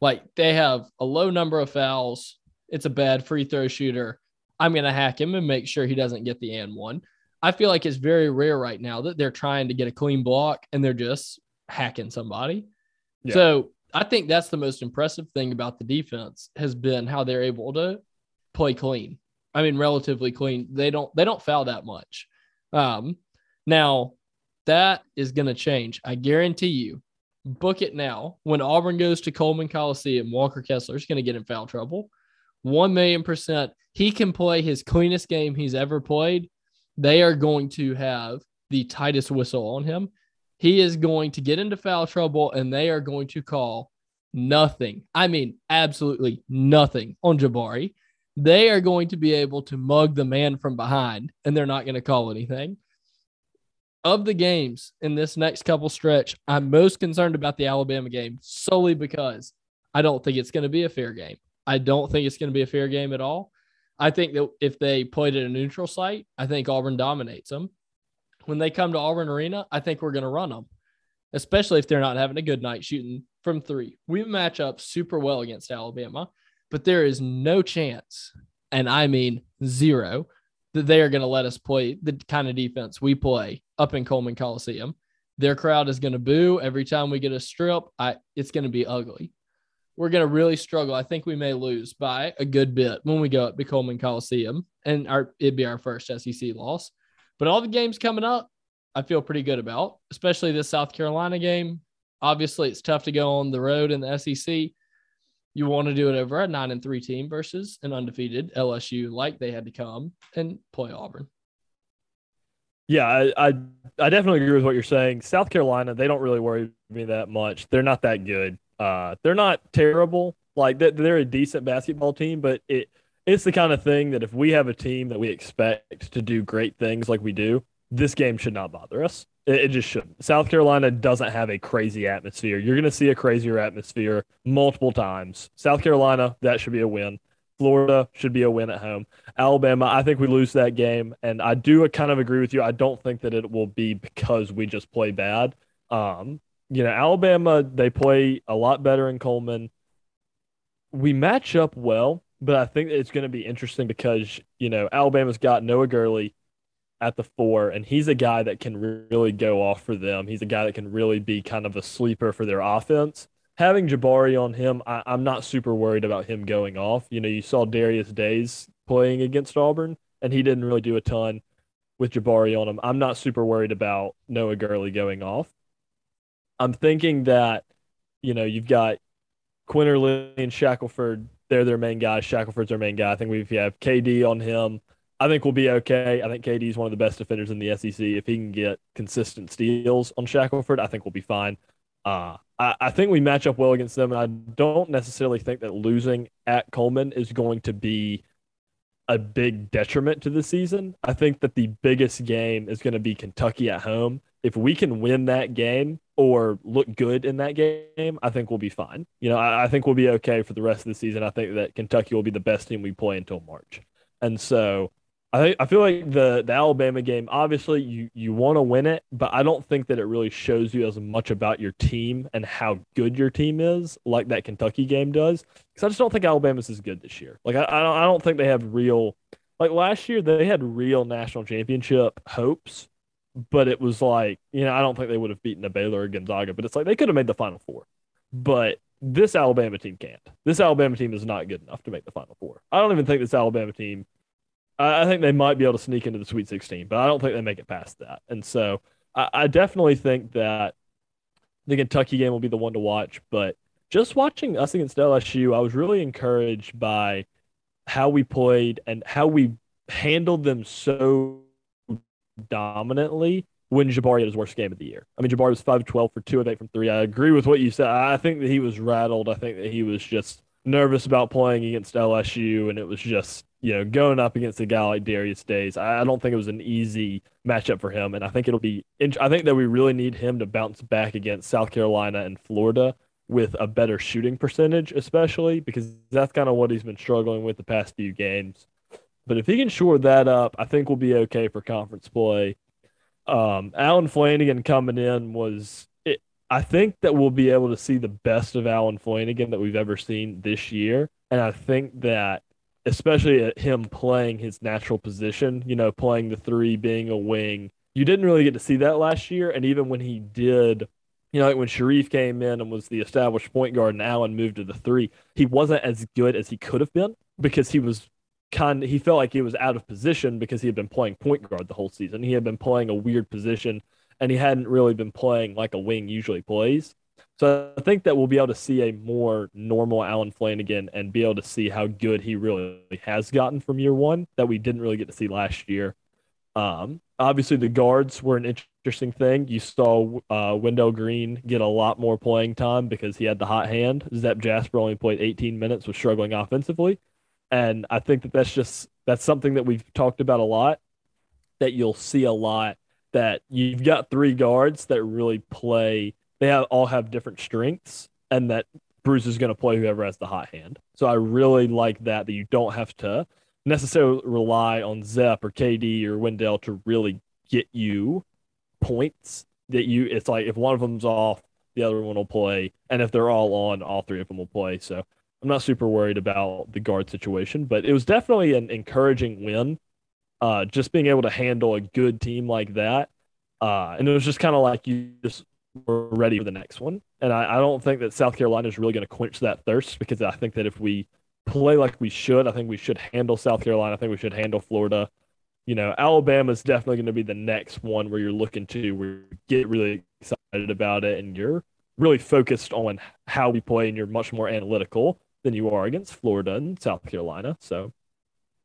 Like they have a low number of fouls. It's a bad free throw shooter. I'm going to hack him and make sure he doesn't get the and one. I feel like it's very rare right now that they're trying to get a clean block and they're just hacking somebody. Yeah. So I think that's the most impressive thing about the defense has been how they're able to play clean. I mean, relatively clean. They don't they don't foul that much. Um, now that is going to change. I guarantee you book it now. When Auburn goes to Coleman Coliseum, Walker Kessler is going to get in foul trouble. One million percent. He can play his cleanest game he's ever played. They are going to have the tightest whistle on him. He is going to get into foul trouble and they are going to call nothing. I mean, absolutely nothing on Jabari. They are going to be able to mug the man from behind and they're not going to call anything of the games in this next couple stretch, I'm most concerned about the Alabama game solely because I don't think it's going to be a fair game. I don't think it's going to be a fair game at all. I think that if they played at a neutral site, I think Auburn dominates them. When they come to Auburn Arena, I think we're going to run them, especially if they're not having a good night shooting from three. We match up super well against Alabama, but there is no chance, and I mean zero, that they are going to let us play the kind of defense we play up in Coleman Coliseum. Their crowd is going to boo every time we get a strip. I, it's going to be ugly. We're going to really struggle. I think we may lose by a good bit when we go up to Coleman Coliseum, and our it'd be our first SEC loss. But all the games coming up, I feel pretty good about, especially this South Carolina game. Obviously, it's tough to go on the road in the SEC. You want to do it over a nine and three team versus an undefeated LSU, like they had to come and play Auburn. Yeah, I, I, I definitely agree with what you're saying. South Carolina, they don't really worry me that much. They're not that good. Uh, they're not terrible. Like they're a decent basketball team, but it it's the kind of thing that if we have a team that we expect to do great things like we do, this game should not bother us. It, just shouldn't. South Carolina doesn't have a crazy atmosphere. You're going to see a crazier atmosphere multiple times. South Carolina, that should be a win. Florida should be a win at home. Alabama, I think we lose that game, and I do kind of agree with you. I don't think that it will be because we just play bad. Um, you know, Alabama they play a lot better in Coleman. We match up well, but I think it's going to be interesting because you know Alabama's got Noah Gurley at the four, and he's a guy that can really go off for them. He's a guy that can really be kind of a sleeper for their offense having Jabari on him, I, am not super worried about him going off. You know, you saw Darius Days playing against Auburn, and he didn't really do a ton with Jabari on him. I'm not super worried about Noah Gurley going off. I'm thinking that, you know, you've got Quinerly and Shackelford. They're their main guys. Shackelford's their main guy. I think we have KD on him. I think we'll be okay. I think KD is one of the best defenders in the SEC. If he can get consistent steals on Shackelford, I think we'll be fine. Uh, I, I think we match up well against them, and I don't necessarily think that losing at Coleman is going to be a big detriment to the season. I think that the biggest game is going to be Kentucky at home. If we can win that game or look good in that game, I think we'll be fine. You know, I, I think we'll be okay for the rest of the season. I think that Kentucky will be the best team we play until March. And so I I feel like the the Alabama game. Obviously, you you want to win it, but I don't think that it really shows you as much about your team and how good your team is, like that Kentucky game does. Because I just don't think Alabama's as good this year. Like I I don't, I don't think they have real. Like last year, they had real national championship hopes, but it was like you know I don't think they would have beaten a Baylor or Gonzaga, but it's like they could have made the Final Four. But this Alabama team can't. This Alabama team is not good enough to make the Final Four. I don't even think this Alabama team I think they might be able to sneak into the Sweet 16, but I don't think they make it past that. And so I, I definitely think that the Kentucky game will be the one to watch. But just watching us against LSU, I was really encouraged by how we played and how we handled them so dominantly when Jabari had his worst game of the year. I mean, Jabari was 5 12 for 2 of 8 from 3. I agree with what you said. I think that he was rattled. I think that he was just nervous about playing against LSU, and it was just you know, going up against a guy like Darius Days, I don't think it was an easy matchup for him. And I think it'll be, I think that we really need him to bounce back against South Carolina and Florida with a better shooting percentage, especially because that's kind of what he's been struggling with the past few games. But if he can shore that up, I think we'll be okay for conference play. Um, Allen Flanigan coming in was, it, I think that we'll be able to see the best of Allen Flanigan that we've ever seen this year. And I think that especially him playing his natural position, you know, playing the three, being a wing. You didn't really get to see that last year. And even when he did, you know, like when Sharif came in and was the established point guard and Allen moved to the three, he wasn't as good as he could have been because he was kind he felt like he was out of position because he had been playing point guard the whole season. He had been playing a weird position and he hadn't really been playing like a wing usually plays. So I think that we'll be able to see a more normal Allen Flanigan and be able to see how good he really has gotten from year one that we didn't really get to see last year. Um, obviously, the guards were an interesting thing. You saw uh, Wendell Green get a lot more playing time because he had the hot hand. Zep Jasper only played 18 minutes, was struggling offensively, and I think that that's just that's something that we've talked about a lot. That you'll see a lot. That you've got three guards that really play they have, all have different strengths, and that Bruce is going to play whoever has the hot hand. So I really like that that you don't have to necessarily rely on Zep or KD or Wendell to really get you points. That you, it's like if one of them's off, the other one will play, and if they're all on, all three of them will play. So I'm not super worried about the guard situation, but it was definitely an encouraging win. Uh, just being able to handle a good team like that, uh, and it was just kind of like you just we're ready for the next one. And I, I don't think that South Carolina is really going to quench that thirst because I think that if we play like we should, I think we should handle South Carolina. I think we should handle Florida. You know, Alabama is definitely going to be the next one where you're looking to where you get really excited about it and you're really focused on how we play and you're much more analytical. than you are against Florida and South Carolina. So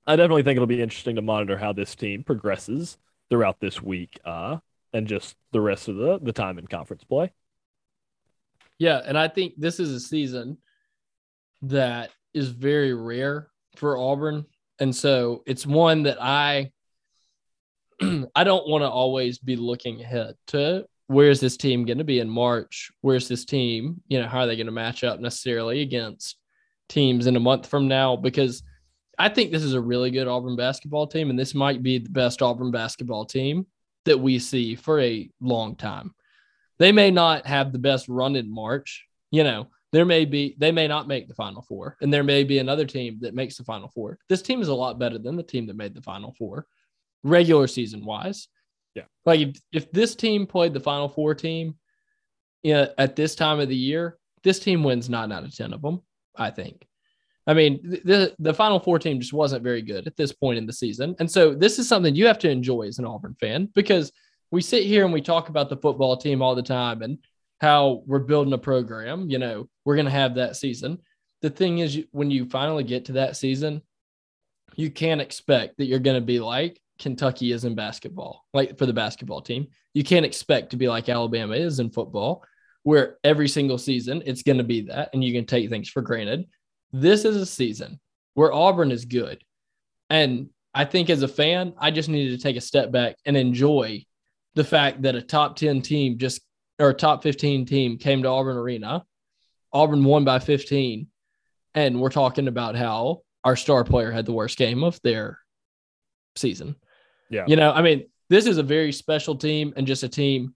I definitely think it'll be interesting to monitor how this team progresses throughout this week uh, and just the rest of the, the time in conference play. Yeah. And I think this is a season that is very rare for Auburn. And so it's one that I I don't want to always be looking ahead to where's this team going to be in March? Where's this team? You know, how are they going to match up necessarily against teams in a month from now? Because I think this is a really good Auburn basketball team, and this might be the best Auburn basketball team that we see for a long time. They may not have the best run in March, you know, there may be they may not make the final four and there may be another team that makes the final four. This team is a lot better than the team that made the final four regular season wise. Yeah. Like if, if this team played the final four team you know, at this time of the year this team wins nine out of ten of them i think i mean the the final four team just wasn't very good at this point in the season and so this is something you have to enjoy as an auburn fan because we sit here and we talk about the football team all the time and how we're building a program. You know, we're going to have that season. The thing is, when you finally get to that season, you can't expect that you're going to be like Kentucky is in basketball, like for the basketball team. You can't expect to be like Alabama is in football, where every single season it's going to be that, and you can take things for granted. This is a season where Auburn is good. And I think as a fan, I just needed to take a step back and enjoy the fact that a top 10 team just or a top 15 team came to Auburn Arena. Auburn won by 15. And we're talking about how our star player had the worst game of their season. Yeah. You know, I mean, this is a very special team and just a team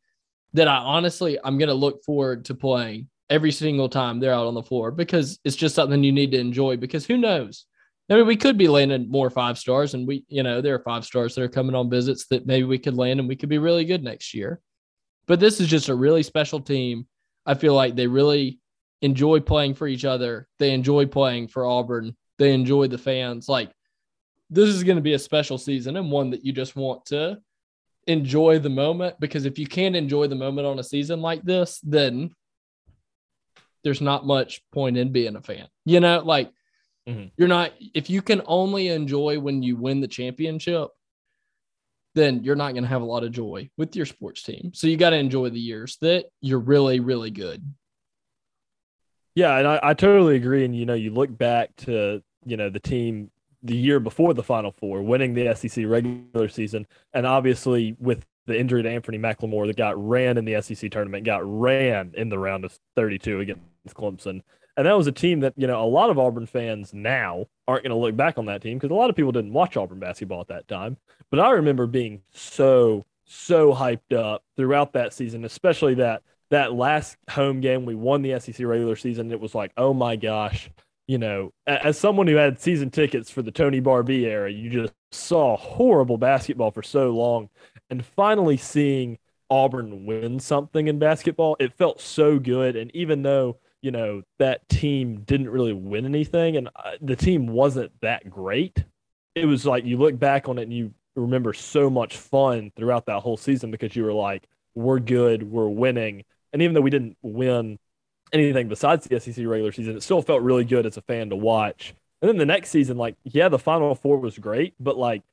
that I honestly I'm going to look forward to playing every single time they're out on the floor because it's just something you need to enjoy because who knows? I mean, we could be landing more five stars and we, you know, there are five stars that are coming on visits that maybe we could land and we could be really good next year. But this is just a really special team. I feel like they really enjoy playing for each other. They enjoy playing for Auburn. They enjoy the fans. Like this is going to be a special season and one that you just want to enjoy the moment because if you can't enjoy the moment on a season like this, then there's not much point in being a fan. You know, like mm-hmm. you're not if you can only enjoy when you win the championship, then you're not going to have a lot of joy with your sports team. So you got to enjoy the years that you're really, really good. Yeah, and I, I, totally agree. And you know, you look back to you know the team the year before the Final Four, winning the SEC regular season, and obviously with the injury to Anfernee McLemore that got ran in the SEC tournament, got ran in the round of 32 against Clemson. And that was a team that, you know, a lot of Auburn fans now aren't going to look back on that team because a lot of people didn't watch Auburn basketball at that time. But I remember being so, so hyped up throughout that season, especially that that last home game we won the SEC regular season. It was like, oh my gosh, you know, as someone who had season tickets for the Tony Barbee era, you just saw horrible basketball for so long. And finally seeing Auburn win something in basketball, it felt so good. And even though you know, that team didn't really win anything and uh, the team wasn't that great. It was like you look back on it and you remember so much fun throughout that whole season because you were like, we're good, we're winning. And even though we didn't win anything besides the SEC regular season, it still felt really good as a fan to watch. And then the next season, like, yeah, the Final Four was great, but like,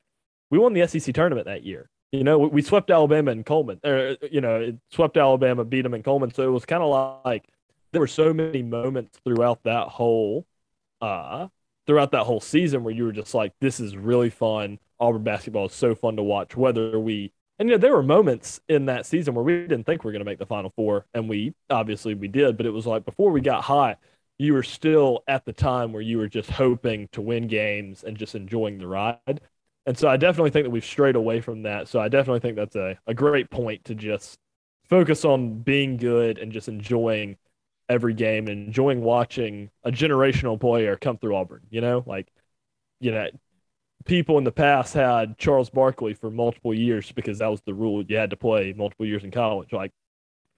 we won the SEC tournament that year. You know, we swept Alabama and Coleman, or, you know, it swept Alabama, beat them in Coleman. So it was kind of like, there were so many moments throughout that whole uh throughout that whole season where you were just like this is really fun. Auburn basketball is so fun to watch whether we and you know there were moments in that season where we didn't think we were going to make the final four and we obviously we did but it was like before we got hot you were still at the time where you were just hoping to win games and just enjoying the ride. And so i definitely think that we've strayed away from that. So i definitely think that's a, a great point to just focus on being good and just enjoying every game enjoying watching a generational player come through Auburn. You know, like, you know, people in the past had Charles Barkley for multiple years because that was the rule. You had to play multiple years in college. Like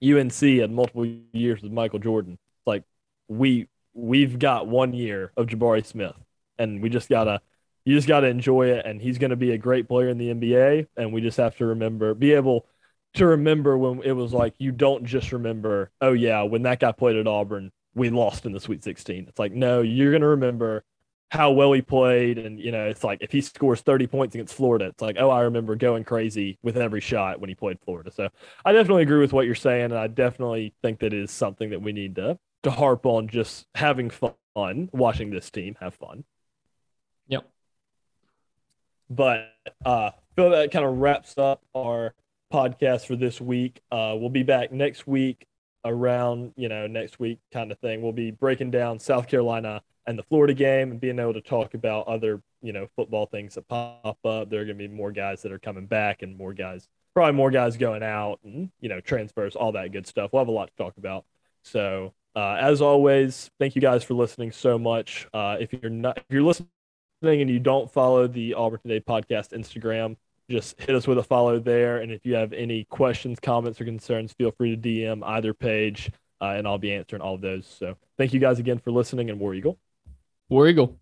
UNC had multiple years with Michael Jordan. Like we we've got one year of Jabari Smith, and we just gotta you just gotta enjoy it. And he's gonna be a great player in the NBA, and we just have to remember be able to remember when it was like you don't just remember, oh yeah, when that guy played at Auburn, we lost in the Sweet 16. It's like, no, you're going to remember how well he played. And, you know, it's like if he scores 30 points against Florida, it's like, oh, I remember going crazy with every shot when he played Florida. So I definitely agree with what you're saying. And I definitely think that is something that we need to, to harp on just having fun, watching this team have fun. Yep. But uh, feel that kind of wraps up our podcast for this week. Uh, we'll be back next week around, you know, next week kind of thing. We'll be breaking down South Carolina and the Florida game and being able to talk about other, you know, football things that pop up. There are going to be more guys that are coming back and more guys, probably more guys going out and, you know, transfers, all that good stuff. We'll have a lot to talk about. So, uh, as always, thank you guys for listening so much. Uh, if you're not, if you're listening and you don't follow the Auburn Today podcast Instagram, just hit us with a follow there. And if you have any questions, comments, or concerns, feel free to DM either page, uh, and I'll be answering all of those. So thank you guys again for listening, and War Eagle. War Eagle.